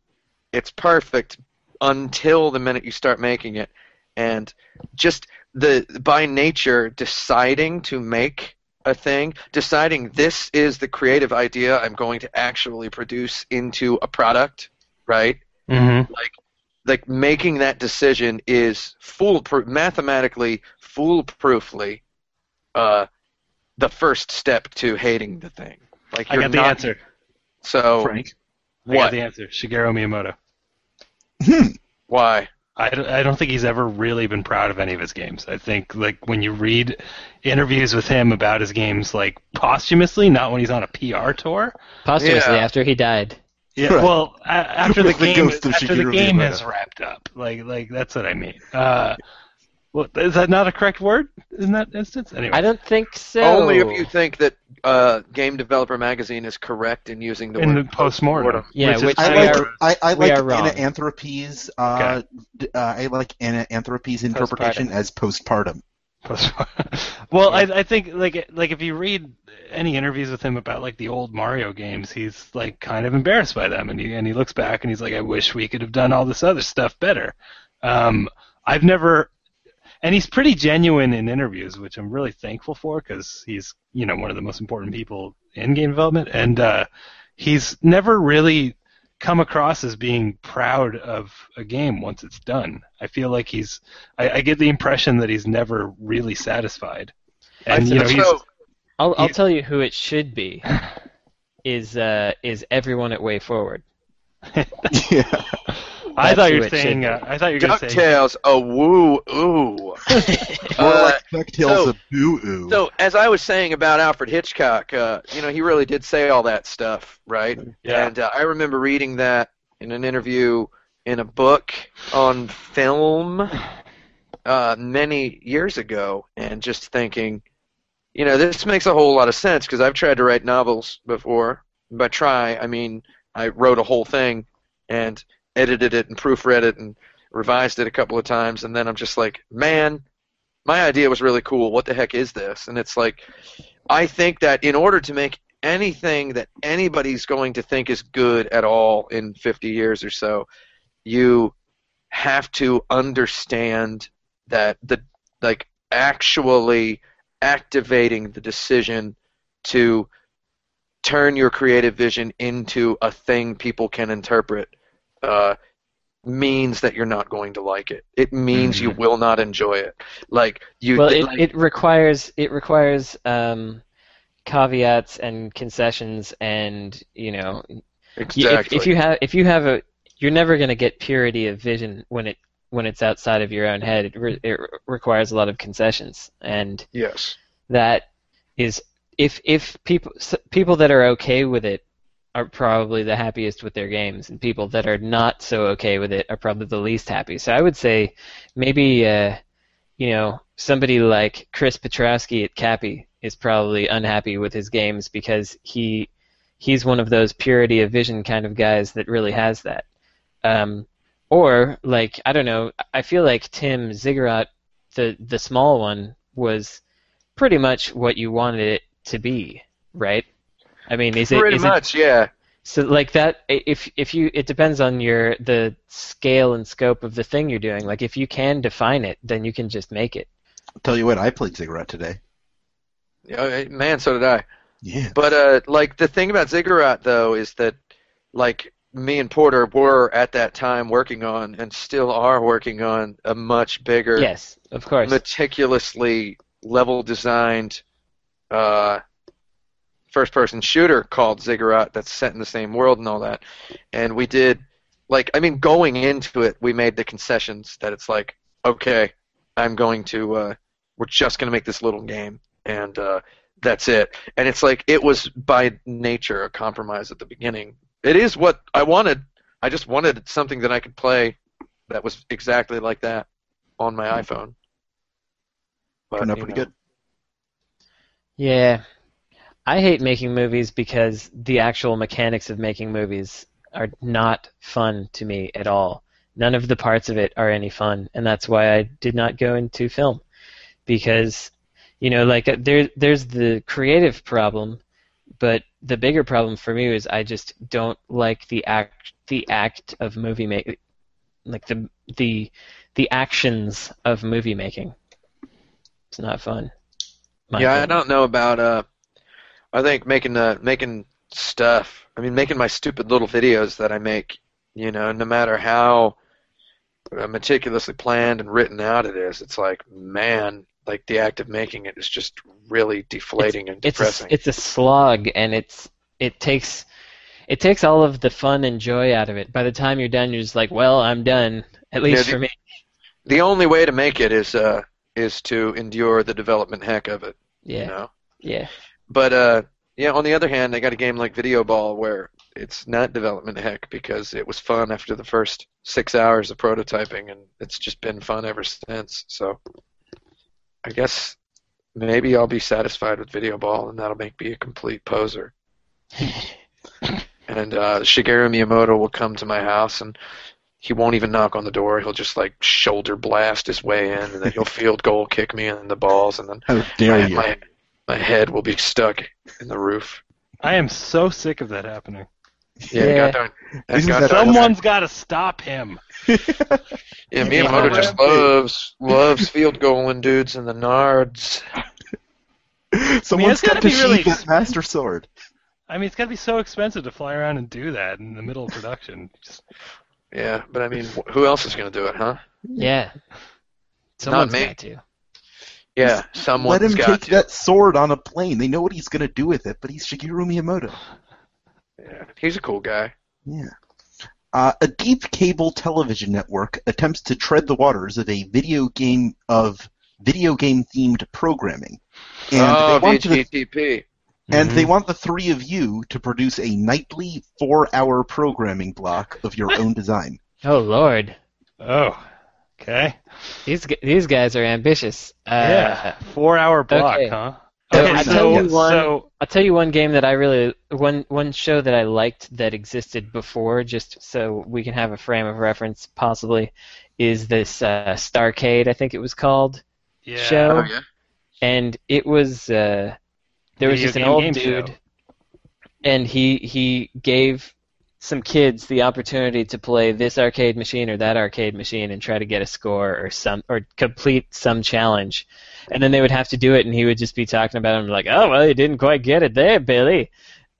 it's perfect until the minute you start making it, and just the by nature deciding to make a thing, deciding this is the creative idea I'm going to actually produce into a product, right? Mm-hmm. like making that decision is foolproof mathematically foolproofly uh, the first step to hating the thing like I you're got the answer. so Frank. I got what the answer. Shigeru Miyamoto. Why I, don't- I don't think he's ever really been proud of any of his games. I think like when you read interviews with him about his games, like posthumously, not when he's on a PR tour. Posthumously, Yeah. after he died. Yeah, Right. well, a- after the With the game, ghost of after the game Miyamoto. has wrapped up, like like that's what I mean. Uh, well, is that not a correct word in that instance? Anyway, I don't think so. only if you think that uh, game developer magazine is correct in using the in the word postmortem. Yeah, which, which is I like are- I, I like are wrong. Anna Anthropy's uh, d- uh, I like Anna Anthropy's interpretation as postpartum. Postpartum. well, I, I think like like if you read any interviews with him about like the old Mario games, he's like kind of embarrassed by them, and he and he looks back and he's like, I wish we could have done all this other stuff better. Um, I've never, and he's pretty genuine in interviews, which I'm really thankful for because he's you know one of the most important people in game development, and uh, he's never really come across as being proud of a game once it's done. I feel like he's I, I get the impression that he's never really satisfied. And you know, he's I'll, I'll he- tell you who it should be. Is uh is everyone at WayForward? yeah. I thought you were saying be. uh, I thought you were going to say ducktales a woo ooh More Uh, like DuckTales so- of Boo Oo. so as I was saying about Alfred Hitchcock, uh, you know, he really did say all that stuff, right? Yeah. And uh, I remember reading that in an interview in a book on film uh, many years ago, and just thinking, you know, this makes a whole lot of sense because I've tried to write novels before. By try, I mean I wrote a whole thing and edited it and proofread it and revised it a couple of times, and then I'm just like, man, my idea was really cool. What the heck is this? And it's like, I think that in order to make anything that anybody's going to think is good at all in 50 years or so, you have to understand that the like actually activating the decision to turn your creative vision into a thing people can interpret uh, means that you're not going to like it. It means you will not enjoy it. Like you, Well, it, like- it requires it requires um, caveats and concessions, and you know, exactly. if, if you have if you have a, you're never going to get purity of vision when it when it's outside of your own head. It, re, it requires a lot of concessions, and yes, that is if if people people that are okay with it are probably the happiest with their games, and people that are not so okay with it are probably the least happy. So I would say maybe uh, you know somebody like Kris Piotrowski at Capy is probably unhappy with his games because he he's one of those purity of vision kind of guys that really has that. Um, or like I don't know, I feel like Tim Ziggurat, the the small one, was pretty much what you wanted it to be, right? I mean, is it pretty is it much, yeah. so like that? If if you, it depends on your the scale and scope of the thing you're doing. Like if you can define it, then you can just make it. I'll tell you what, I played Ziggurat today. Yeah, Man, so did I. Yeah. But uh, like the thing about Ziggurat though is that like me and Porter were at that time working on and still are working on a much bigger, Yes, of course. meticulously level designed uh, first person shooter called Ziggurat that's set in the same world and all that. And we did like I mean going into it we made the concessions that it's like okay, I'm going to uh, we're just going to make this little game and uh, that's it. And it's like it was by nature a compromise at the beginning. It is what I wanted. I just wanted something that I could play that was exactly like that on my iPhone. But, Turned out pretty know. good. Yeah. I hate making movies because the actual mechanics of making movies are not fun to me at all. None of the parts of it are any fun, and that's why I did not go into film. Because, you know, like uh, there, there's the creative problem, but the bigger problem for me is I just don't like the act, the act of movie making, like the the the actions of movie making. It's not fun. Yeah, I don't know about. Uh, I think making uh, making stuff. I mean, making my stupid little videos that I make. You know, no matter how uh, meticulously planned and written out it is, it's like, man, like the act of making it is just really deflating and it's depressing. a, it's a slog and it's it takes it takes all of the fun and joy out of it. By the time you're done, you're just like, well, I'm done. At least the- for me. the only way to make it is uh, is to endure the development heck of it. Yeah, You know. yeah. But uh, yeah, on the other hand, I got a game like Video Ball where it's not development heck because it was fun after the first six hours of prototyping, and it's just been fun ever since. So I guess maybe I'll be satisfied with Video Ball, and that'll make me a complete poser. and uh, Shigeru Miyamoto will come to my house and. He won't even knock on the door. He'll just like shoulder blast his way in, and then he'll field goal kick me in the balls, and then How dare my, you? my my head will be stuck in the roof. I am so sick of that happening. Yeah, Yeah. God darn. that Isn't God that Someone's got to stop him. Yeah, Yeah. Miyamoto just loves loves field goaling dudes in the nards. Someone's it's gotta got to be really sheath that master sword. I mean, it's got to be so expensive to fly around and do that in the middle of production. Just, Yeah, but I mean, who else is going to do it, huh? Yeah. Someone's me. got to. Yeah, Let someone's him got take to. that sword on a plane. They know what he's going to do with it, but he's Shigeru Miyamoto. Yeah, he's a cool guy. Yeah. Uh, a deep cable television network attempts to tread the waters of a video game of video game themed programming, and oh, they want the, VGTP. and Mm-hmm. they want the three of you to produce a nightly four-hour programming block of your own design. Oh Lord, oh, okay. these these guys are ambitious. Uh, yeah, four-hour block, okay. huh? So Okay, I so, tell you one- so I'll tell you one game that I really one one show that I liked that existed before, just so we can have a frame of reference, possibly, is this uh, Starcade. I think it was called. yeah, show. Oh yeah. and it was uh, there was Video just an old dude, show. and he he gave some kids the opportunity to play this arcade machine or that arcade machine and try to get a score or some or complete some challenge, and then they would have to do it, and he would just be talking about them like, oh well, you didn't quite get it there, Billy.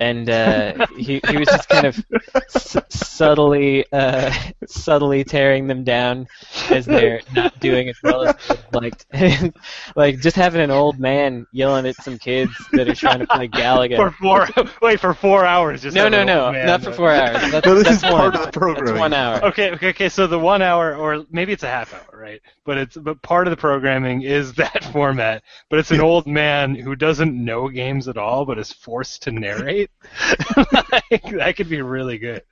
And uh, he he was just kind of s- subtly uh, subtly tearing them down as they're not doing as well as they would liked. like just having an old man yelling at some kids that are trying to play Galaga. for four. wait, for four hours. Just no, no, no, man, not for uh, four hours. That's, No, this that's is one. part of the That's one hour. Okay, okay, okay. So the one hour, or maybe it's a half hour, right? But it's but part of the programming is that format. But it's an old man who doesn't know games at all, but is forced to narrate. like, that could be really good.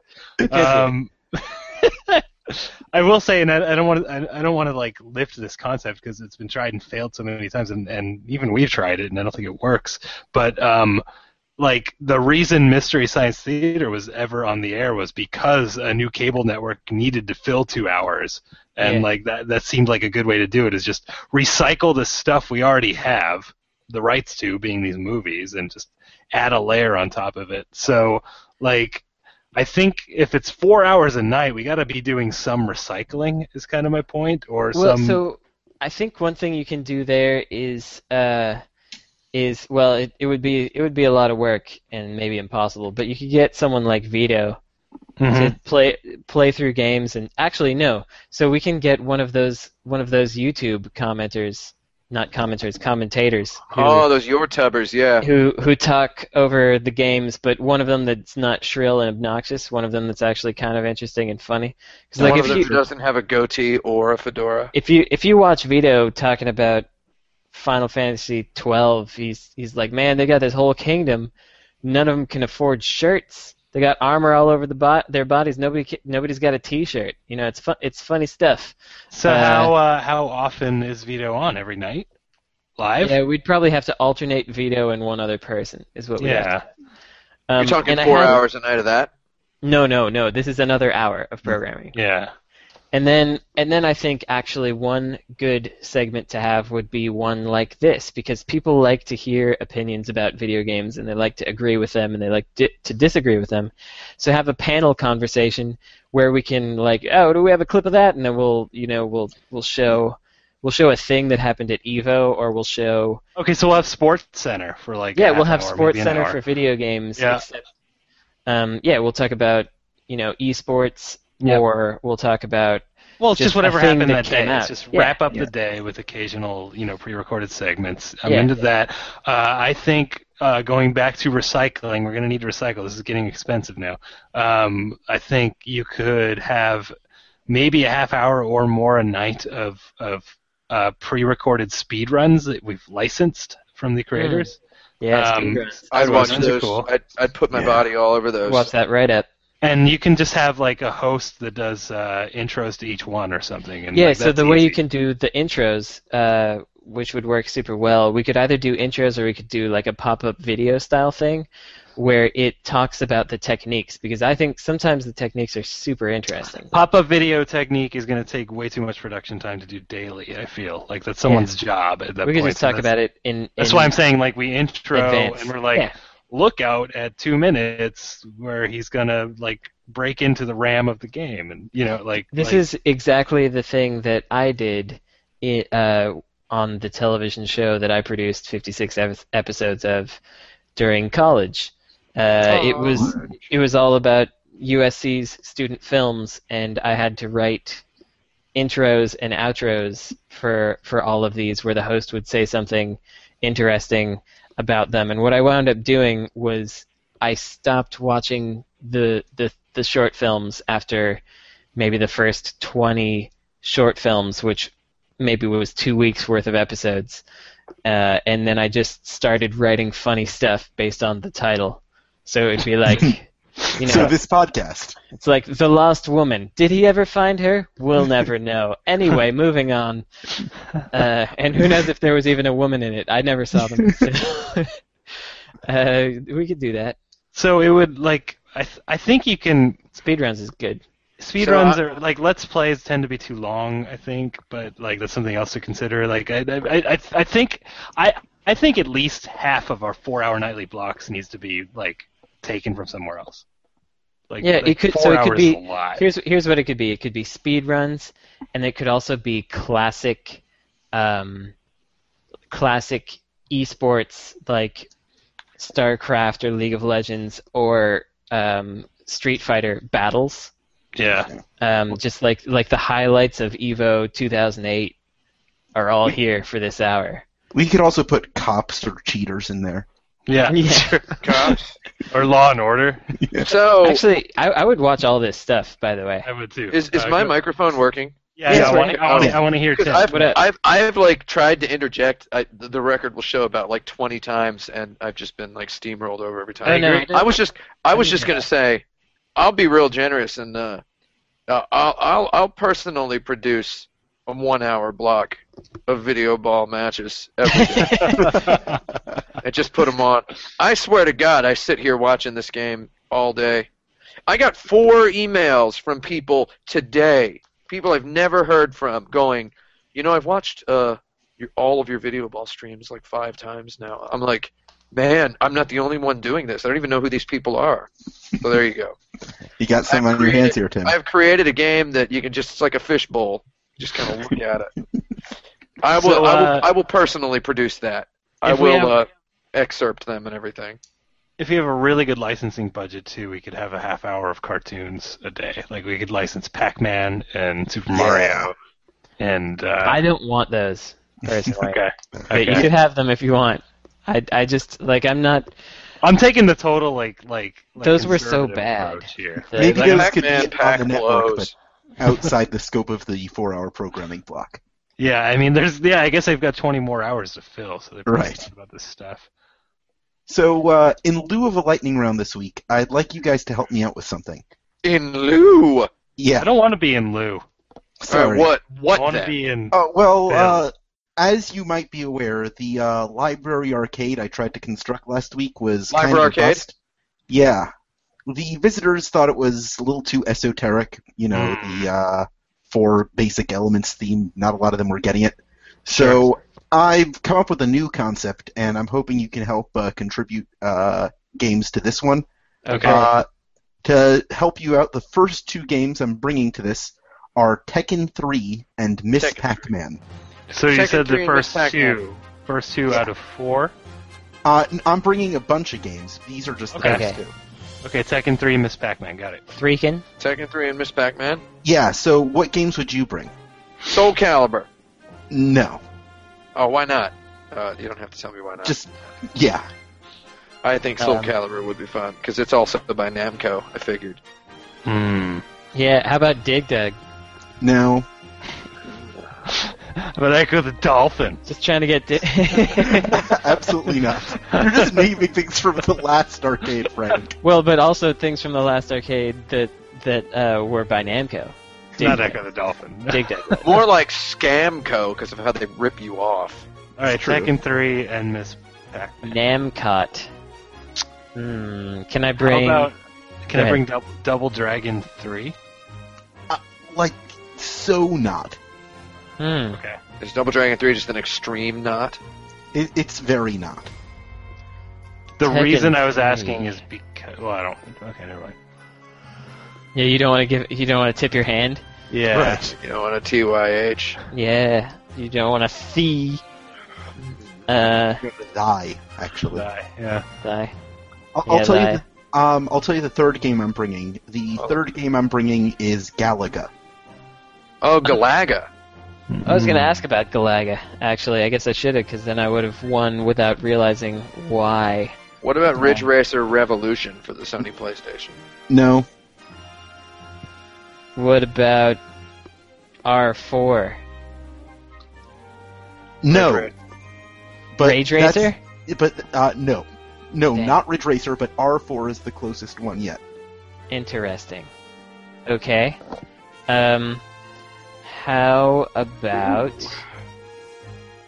Um, I will say, and I, I don't want to, I, I don't want to like lift this concept because it's been tried and failed so many times, and, and even we've tried it, and I don't think it works. But um, like the reason Mystery Science Theater was ever on the air was because a new cable network needed to fill two hours, and Yeah. like that that seemed like a good way to do it is just recycle the stuff we already have the rights to, being these movies, and just add a layer on top of it. So like. I think if it's four hours a night, we got to be doing some recycling. Is kind of my point, or Well, some. so I think one thing you can do there is uh, is well, it, it would be it would be a lot of work and maybe impossible, but you could get someone like Vito Mhm. to play play through games and actually no, so we can get one of those one of those YouTube commenters not commenters, commentators. Who, Oh, those your tubbers, yeah. who who talk over the games, but one of them that's not shrill and obnoxious, one of them that's actually kind of interesting and funny. Like One if of them you who doesn't have a goatee or a fedora. if you if you watch Vito talking about Final Fantasy twelve, he's he's like, man, they got this whole kingdom. None of them can afford shirts. They got armor all over the bo- their bodies. Nobody nobody's got a T-shirt. You know, it's fun. It's funny stuff. So Uh, how uh, how often is Vito on every night? Live? Yeah, we'd probably have to alternate Vito and one other person. Is what we have Yeah. to. Um, You're talking four have- hours a night of that? No, no, no. This is another hour of programming. Yeah. And then and then I think actually one good segment to have would be one like this because people like to hear opinions about video games and they like to agree with them and they like di- to disagree with them. So have a panel conversation where we can like, oh, do we have a clip of that? And then we'll, you know, we'll we'll show we'll show a thing that happened at Evo or we'll show Okay, so we'll have Sports Center for like yeah, we'll have hour, Sports Center for video games. Yeah. Except, um, yeah, we'll talk about you know esports, Yep. or we'll talk about Well, it's just just whatever happened that that day. came It's just Yeah, wrap up yeah. the day with occasional, you know, pre-recorded segments. I'm Yeah. into that. Uh, I think uh, going back to recycling, we're going to need to recycle. This is getting expensive now. Um, I think you could have maybe a half hour or more a night of of uh, pre-recorded speed runs that we've licensed from the creators. yeah. Um, speedruns. I'd watch Those those. cool. I'd, I'd put my Yeah. body all over those. Watch that right up. And you can just have like a host that does uh, intros to each one or something. And Yeah, like, so that's the way you can do the intros, uh, which would work super well, we could either do intros or we could do like a pop-up video style thing, where it talks about the techniques because I think sometimes the techniques are super interesting. pop-up video technique is going to take way too much production time to do daily. I feel like that's someone's job at that we point. could just talk that's- about it in. That's in why I'm saying like we intro advance. and we're like, Yeah. Look out at two minutes where he's gonna like break into the RAM of the game, and you know like This like- is exactly the thing that I did i uh, on the television show that I produced 56 ep- episodes of during college. Uh, it was it was all about USC's student films, and I had to write intros and outros for for all of these, where the host would say something interesting about them. And what I wound up doing was I stopped watching the the, the short films after maybe the first 20 short films, which maybe was two weeks worth of episodes. Uh, and then I just started writing funny stuff based on the title. So it'd be like, you know, so this podcast. it's like The Lost Woman. Did he ever find her? We'll never know. Anyway, moving on. Uh, and who knows if there was even a woman in it? I never saw them. So, uh, we could do that. so it would like I th- I think you can Speedruns is good. speedruns So, are like let's plays tend to be too long. I think, but like that's something else to consider. Like I I I, I think I. I think at least half of our four-hour nightly blocks needs to be like taken from somewhere else. Like, Yeah, like it could. So it could be. is a lot. Here's here's what it could be. It could be speed runs, and it could also be classic, um, classic esports like StarCraft or League of Legends or um, Street Fighter battles. Yeah. Um, just like like the highlights of Evo 2008 are all here for this hour. We could also put cops or cheaters in there. Yeah. Yeah. Cops. or Law and Order. So, Actually, I, I would watch all this stuff. By the way, I would too. is, is Uh, my go- microphone working? Yeah, Yes, yeah, I right. want, I want. I to hear Because Tim. I've, What up? I've, I've like tried to interject. I, the, the record will show about like 20 times, and I've just been like steamrolled over every time. Oh, no, I was just, I was just gonna say, I'll be real generous, and uh, I'll, I'll, I'll personally produce a one-hour block of video ball matches every day, and just put them on. I swear to God, I sit here watching this game all day. I got four emails from people today, people I've never heard from, going, you know, I've watched uh, your, all of your video ball streams like five times now. I'm like, man, I'm not the only one doing this. I don't even know who these people are. So there you go. You got some I've on your hands here, Tim. I've created a game that you can just it's like a fishbowl. You just kind of look at it. I will, So, I will uh, I will personally produce that. I if we will have- uh, excerpt them and everything. if we have a really good licensing budget too, we could have a half hour of cartoons a day. Like we could license Pac-Man and Super Mario. And uh, I don't want those. personally. Okay. But you could have them if you want. I, I just like I'm not. I'm taking the total like like. like Those were so bad. Here. Maybe like, those could be Pac-Man on the network, blows. outside the scope of the four-hour programming block. Yeah, I mean, there's yeah. I guess I've got 20 more hours to fill, so they're Right. talking about this stuff. So, uh, in lieu of a lightning round this week, I'd like you guys to help me out with something. In lieu. Yeah. I don't want to be in lieu. sorry. Alright, what? I What want to then? be in. Uh, well, uh, as you might be aware, the uh, library arcade I tried to construct last week was kind of arcade? bust. Yeah, the visitors thought it was a little too esoteric. You know, Hmm. the uh, four basic elements theme. Not a lot of them were getting it. So I've come up with a new concept, and I'm hoping you can help uh, contribute uh, games to this one. Okay. Uh, to help you out, the first two games I'm bringing to this are Tekken 3 and Miss Tekken Pac-Man. so you Tekken said the first two, first two Yeah. out of four. Uh, n- I'm bringing a bunch of games. These are just the Okay. first two. Okay, Tekken 3, and Miss Pac-Man, got it. Threekin. Tekken 3 and Miss Pac-Man. Yeah. So, what games would you bring? Soul Calibur. No. Oh, why not? Uh, you don't have to tell me why not. Just yeah. I think Soul Um, Calibur would be fun because it's also by Namco. I figured. Hmm. Yeah. How about Dig Dug? No. But Ecco the Dolphin. Just trying to get. Di- Absolutely not. You're just naming things from the last arcade, Frank. well, but also things from the last arcade that that uh, were by Namco. Dig Not Dug. Ecco the Dolphin. Dig Dug. More like Scamco because of how they rip you off. All right, True. Tekken 3 and Miss Pac-Man. Namcot. Hmm. Can I How bring? about? Can I ahead. bring Double, Double Dragon 3? Like so not. Hmm. Okay. Is Double Dragon 3 just an extreme knot? It, it's very not. The Tekken reason I was 3. asking is because. Well, I don't. Okay, never mind. Yeah. You don't want to give. You don't want to tip your hand. Yeah. Right. You know, on a TYH. Yeah. You don't want to see. Uh. You're gonna die. Actually, Die, Yeah. Die. I'll, I'll Yeah, tell die. you. The, um, I'll tell you the third game I'm bringing. The Oh. third game I'm bringing is Galaga. Oh, Galaga. I was Hmm. gonna ask about Galaga. Actually, I guess I should have, because then I would have won without realizing why. What about Ridge Racer Revolution for the Sony PlayStation? No. What about R4? No. Ridge But Rage Racer? But uh, no, no, Dang. not Ridge Racer, but R4 is the closest one yet. Interesting. Okay. Um, how about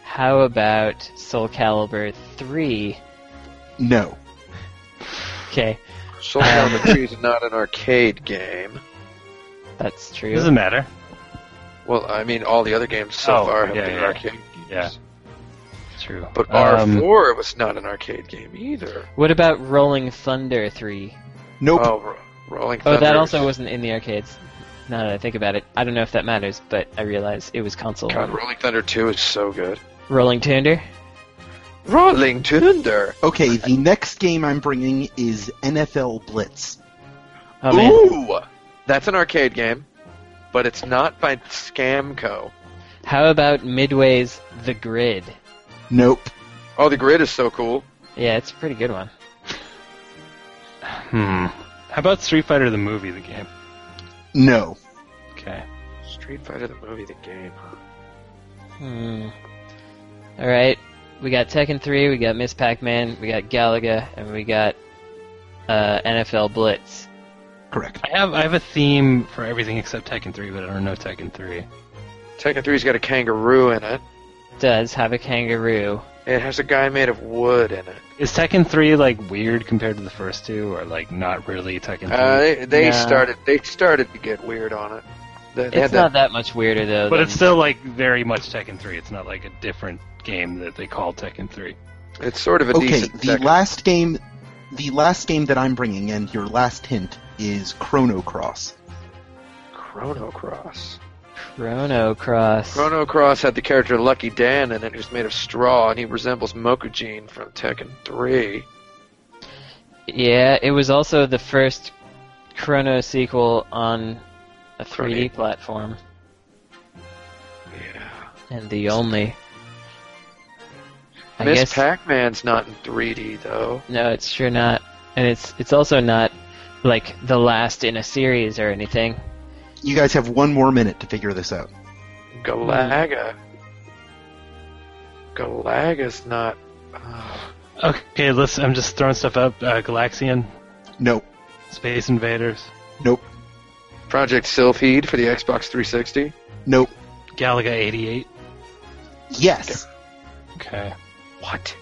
how about Soul Calibur 3? No. Okay, Soul Calibur 3 is not an arcade game. That's true. Doesn't matter. Well, I mean, all the other games so Oh, far have yeah, been yeah. arcade games. Yeah. True. But Um, R4 was not an arcade game either. What about Rolling Thunder 3? Nope. Oh, Ro- Rolling Oh, Thunder. that also wasn't in the arcades. Now that I think about it, I don't know if that matters, but I realize it was console. God, Rolling Thunder 2 is so good. Rolling Thunder. Rolling Thunder. Okay, the next game I'm bringing is NFL Blitz. Oh man, Ooh, that's an arcade game, but it's not by Scamco. how about Midway's The Grid? Nope. Oh, the grid is so cool. Yeah, it's a pretty good one. Hmm. How about Street Fighter the movie, the game? No. Okay. Street Fighter the movie, the game. Hmm. All right, we got Tekken 3, we got Miss Pac-Man, we got Galaga, and we got uh, NFL Blitz. Correct. I have I have a theme for everything except Tekken 3, but I don't know Tekken 3. Tekken 3's got a kangaroo in it. Does have a kangaroo. It has a guy made of wood in it. Is Tekken 3 like weird compared to the first two, or like not really Tekken 3? Uh, they they Yeah. started they started to get weird on it. They, they It's had not that, that much weirder though. but than- it's still like very much Tekken 3. It's not like a different game that they call Tekken 3. it's sort of a Okay, decent the Tekken. last game, the last game that I'm bringing, and your last hint is Chrono Cross. Chrono Cross. Chrono Cross. Chrono Cross had the character Lucky Dan in it, who's made of straw, and he resembles Mokujin from Tekken 3. Yeah, it was also the first Chrono sequel on a 3D Chrono. platform, Yeah. and the only. I Miss guess Pac-Man's not in 3D though. no, it's sure not, and it's it's also not like the last in a series or anything. You guys have one more minute to figure this out. Galaga. Galaga's not. oh. Okay, let's. I'm just throwing stuff up. Uh, Galaxian, Nope. Space Invaders, Nope. Project Sylpheed for the Xbox 360. Nope. Galaga 88. Yes. Okay. What?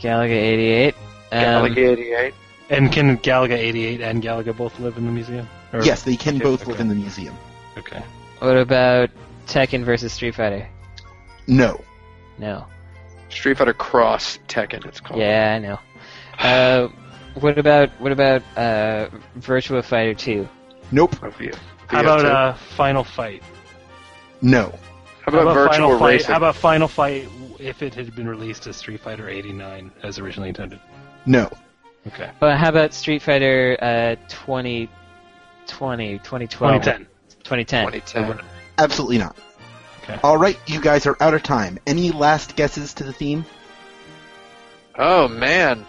Galaga 88. Um, Galaga 88. And can Galaga 88 and Galaga both live in the museum? Or- Yes, they can Okay, both live in the museum. Okay. What about Tekken versus Street Fighter? No. No. Street Fighter Cross Tekken. It's called. Yeah, I know. Uh, what about what about uh, Virtua Fighter 2? Nope. Oh, V- How about uh, Final Fight? No. How about, virtual Final Fight? How about Final Fight if it had been released as Street Fighter 89 as originally intended? No. Okay. Well, how about Street Fighter uh, 2020, 2012? 2010. 2010. 2010. Absolutely not. Okay. All right, you guys are out of time. Any last guesses to the theme? Oh man.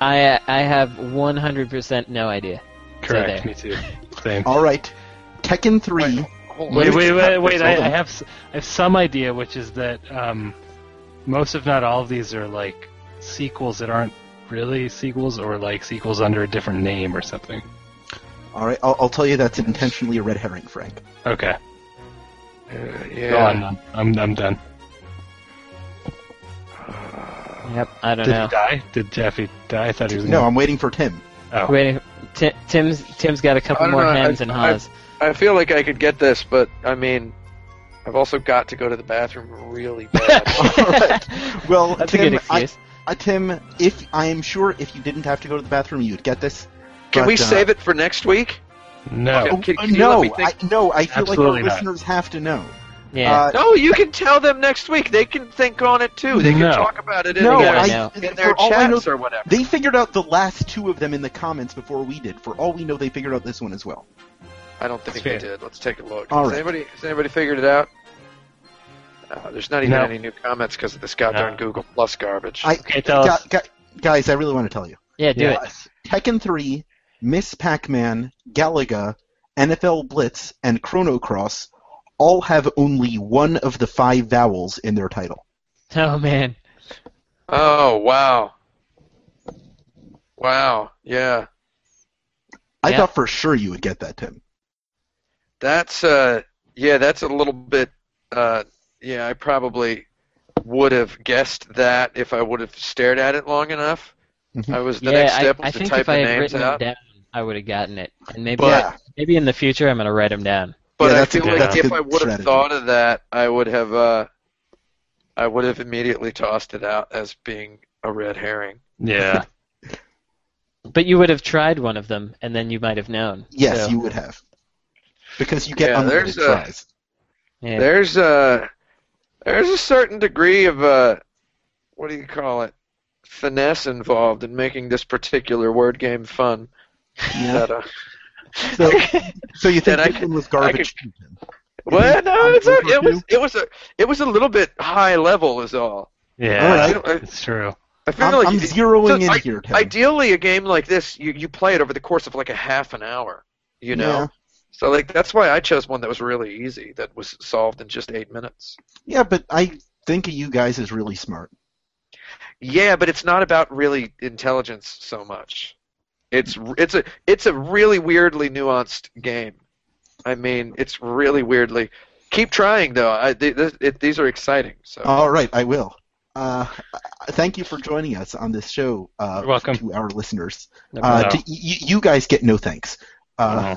I I have 100% no idea. Correct. there. Me too. Same. All right. Tekken 3. Hold Wait, on. wait, wait, wait! I, Hold. I have, s- I have some idea, which is that um, most, if not all, of these are like sequels that aren't really sequels, or like sequels under a different name or something. All right, I'll, I'll tell you that's intentionally a red herring, Frank. Okay, Uh, go yeah. on. I'm, I'm done. Yep, I don't know. Did know. he die? Did Jeffy die? I thought he was. No, gonna- I'm waiting for Tim. Oh, Wait, Ti- Tim's Tim's got a couple I more know, I- hems and I- haws. I feel like I could get this, but I mean, I've also got to go to the bathroom really bad. All right. Well, That's a Tim, good I, excuse. Uh, Tim, if I am sure if you didn't have to go to the bathroom, you'd get this. Can But, we uh, save it for next week? no. Oh, Can- can no, let me think- I, no, I feel Absolutely like not. our listeners have to know. yeah. Uh, No, you can tell them next week. They can think on it too. They can No. talk about it in, no, gotta I, in their all I know, chats or whatever. they figured out the last two of them in the comments before we did. For all we know, they figured out this one as well. I don't think That's they fair. did. Let's take a look. All has right. anybody has anybody figured it out? Uh, there's not even No. any new comments because of this goddamn No. Google Plus garbage. I, Okay, tell gu- us. gu- guys, I really want to tell you. yeah, do Yeah. it. Tekken 3, Miss Pac-Man, Galaga, NFL Blitz, and Chrono Cross all have only one of the five vowels in their title. Oh man. oh wow, wow, yeah. I Yeah. thought for sure you would get that, Tim. That's uh, yeah, that's a little bit. Uh, yeah, I probably would have guessed that if I would have stared at it long enough. Mhm. I was the yeah, next step I, I was to think type if the I had names out. down, I would have gotten it. And maybe But- I- maybe in the future I'm gonna write them down. But Yeah, I feel good- like if I would have thought of that, I would have uh, I would have immediately tossed it out as being a red herring. Yeah. But you would have tried one of them, and then you might have known. Yes, So, you would have. Because you get Yeah, unlimited there's a- tries. Yeah. There's a there's a certain degree of uh, what do you call it? Finesse involved in making this particular word game fun. Yeah. That, uh, So, so you think And I this one was I garbage? too, well, no, it's a, it was it was a it was a little bit high level, is all. Yeah. All right. I, It's true. I feel I'm, like I'm zeroing so in I- here, Tim. ideally a game like this you, you play it over the course of like a half an hour you know Yeah. So like that's why i chose one that was really easy that was solved in just eight minutes Yeah, but I think of you guys as really smart. yeah but it's not about really intelligence so much it's it's a it's a really weirdly nuanced game i mean it's really weirdly keep trying though I, th- th- it, these are exciting so All right, I will. Uh, thank you for joining us on this show. Uh, You're welcome. To our listeners, uh, to, y- you guys get no thanks. Uh.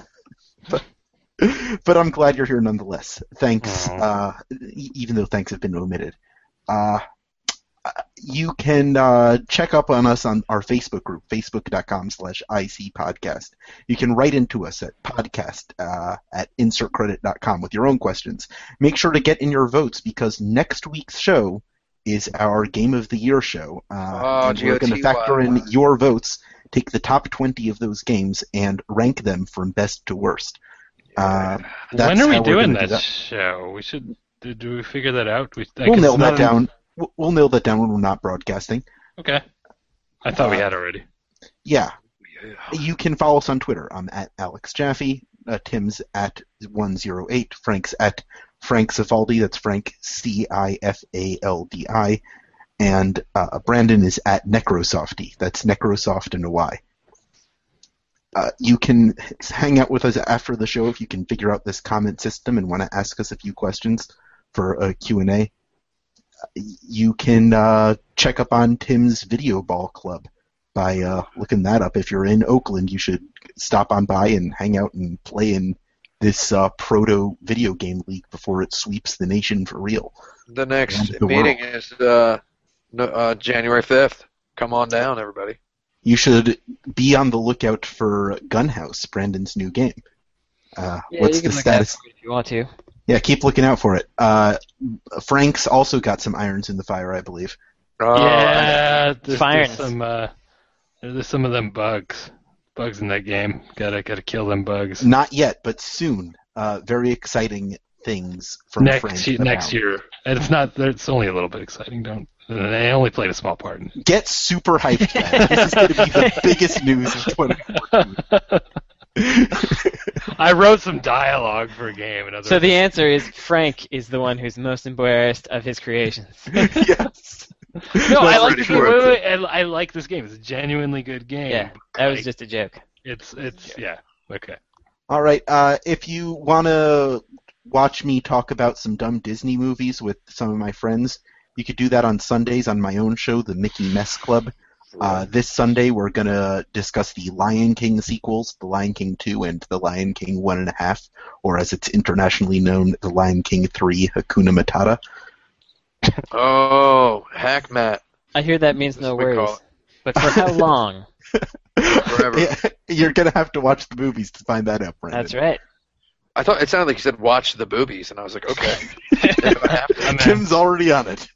but I'm glad you're here nonetheless. Thanks, uh, even though thanks have been omitted. Uh, you can uh, check up on us on our Facebook group, facebook.com slash IC podcast. You can write into us at podcast uh, at insertcredit.com with your own questions. Make sure to get in your votes because next week's show is our Game of the Year show. Uh, Oh, and we're going to factor in your votes, take the top 20 of those games, and rank them from best to worst. Uh, when are we doing gonna that, show? We should. Do, do we figure that out? We, we'll nail that not down. w- we'll nail that down when we're not broadcasting. Okay. I thought we had already. Yeah, Yeah. you can follow us on Twitter. I'm at Alex Jaffe. Uh, Tim's at 108. Frank's at Frank Cifaldi. That's Frank C I F A L D I. And uh, Brandon is at Necrosofty. That's Necrosoft and a Y. Uh, you can hang out with us after the show if you can figure out this comment system and want to ask us a few questions for a Q&A. You can uh, check up on Tim's Video Ball Club by uh, looking that up. If you're in Oakland, you should stop on by and hang out and play in this uh, proto video game league before it sweeps the nation for real. The next the meeting is uh, no, uh, January 5th. Come on down, everybody. You should be on the lookout for Gunhouse, Brandon's new game. Uh, Yeah, what's you can the look out status? for it if you want to. Yeah, keep looking out for it. Uh, Frank's also got some irons in the fire, I believe. Oh, yeah, there's, there's some uh, there's some of them bugs, bugs in that game. Gotta gotta kill them bugs. Not yet, but soon. Uh, very exciting things from next Frank. year, next about. year, and it's not. It's only a little bit exciting. Don't. And I only played a small part in it. Get super hyped, man. this is going to be the biggest news of 2014. I wrote some dialogue for a game, and other So the answer is Frank is the one who's most embarrassed of his creations. yes. no, I like pretty the game. Wait, wait, wait, I, I like this game. It's a genuinely good game. yeah, that was Like, just a joke. It's it's yeah. Okay. All right. Uh, if you want to watch me talk about some dumb Disney movies with some of my friends, you could do that on Sundays on my own show, the Mickey Mess Club. Uh, this Sunday, we're going to discuss the Lion King sequels, The Lion King 2 and The Lion King 1.5, or as it's internationally known, The Lion King 3, Hakuna Matata. Oh, hack Matt. I hear that means That's no what we call worries. But for how long? Forever. Yeah, You're going to have to watch the movies to find that out, Brandon. That's right. I thought it sounded like you said watch the boobies, and I was like, okay. if I have to, Tim's already on it.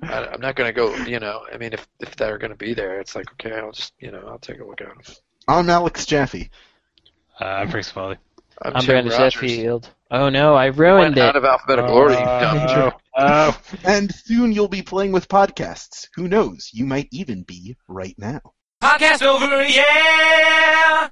I, I'm not going to go, you know, I mean, if, if they're going to be there, it's like, okay, I'll just, you know, I'll take a look at them. I'm Alex Jaffe. Uh, I'm Frank Cifaldi. I'm, I'm Brandon Sheffield. Oh no, I Went ruined out it. of alphabetical order, you dumb Oh, jerk. oh. And soon you'll be playing with podcasts. Who knows? You might even be right now. Podcast over, yeah!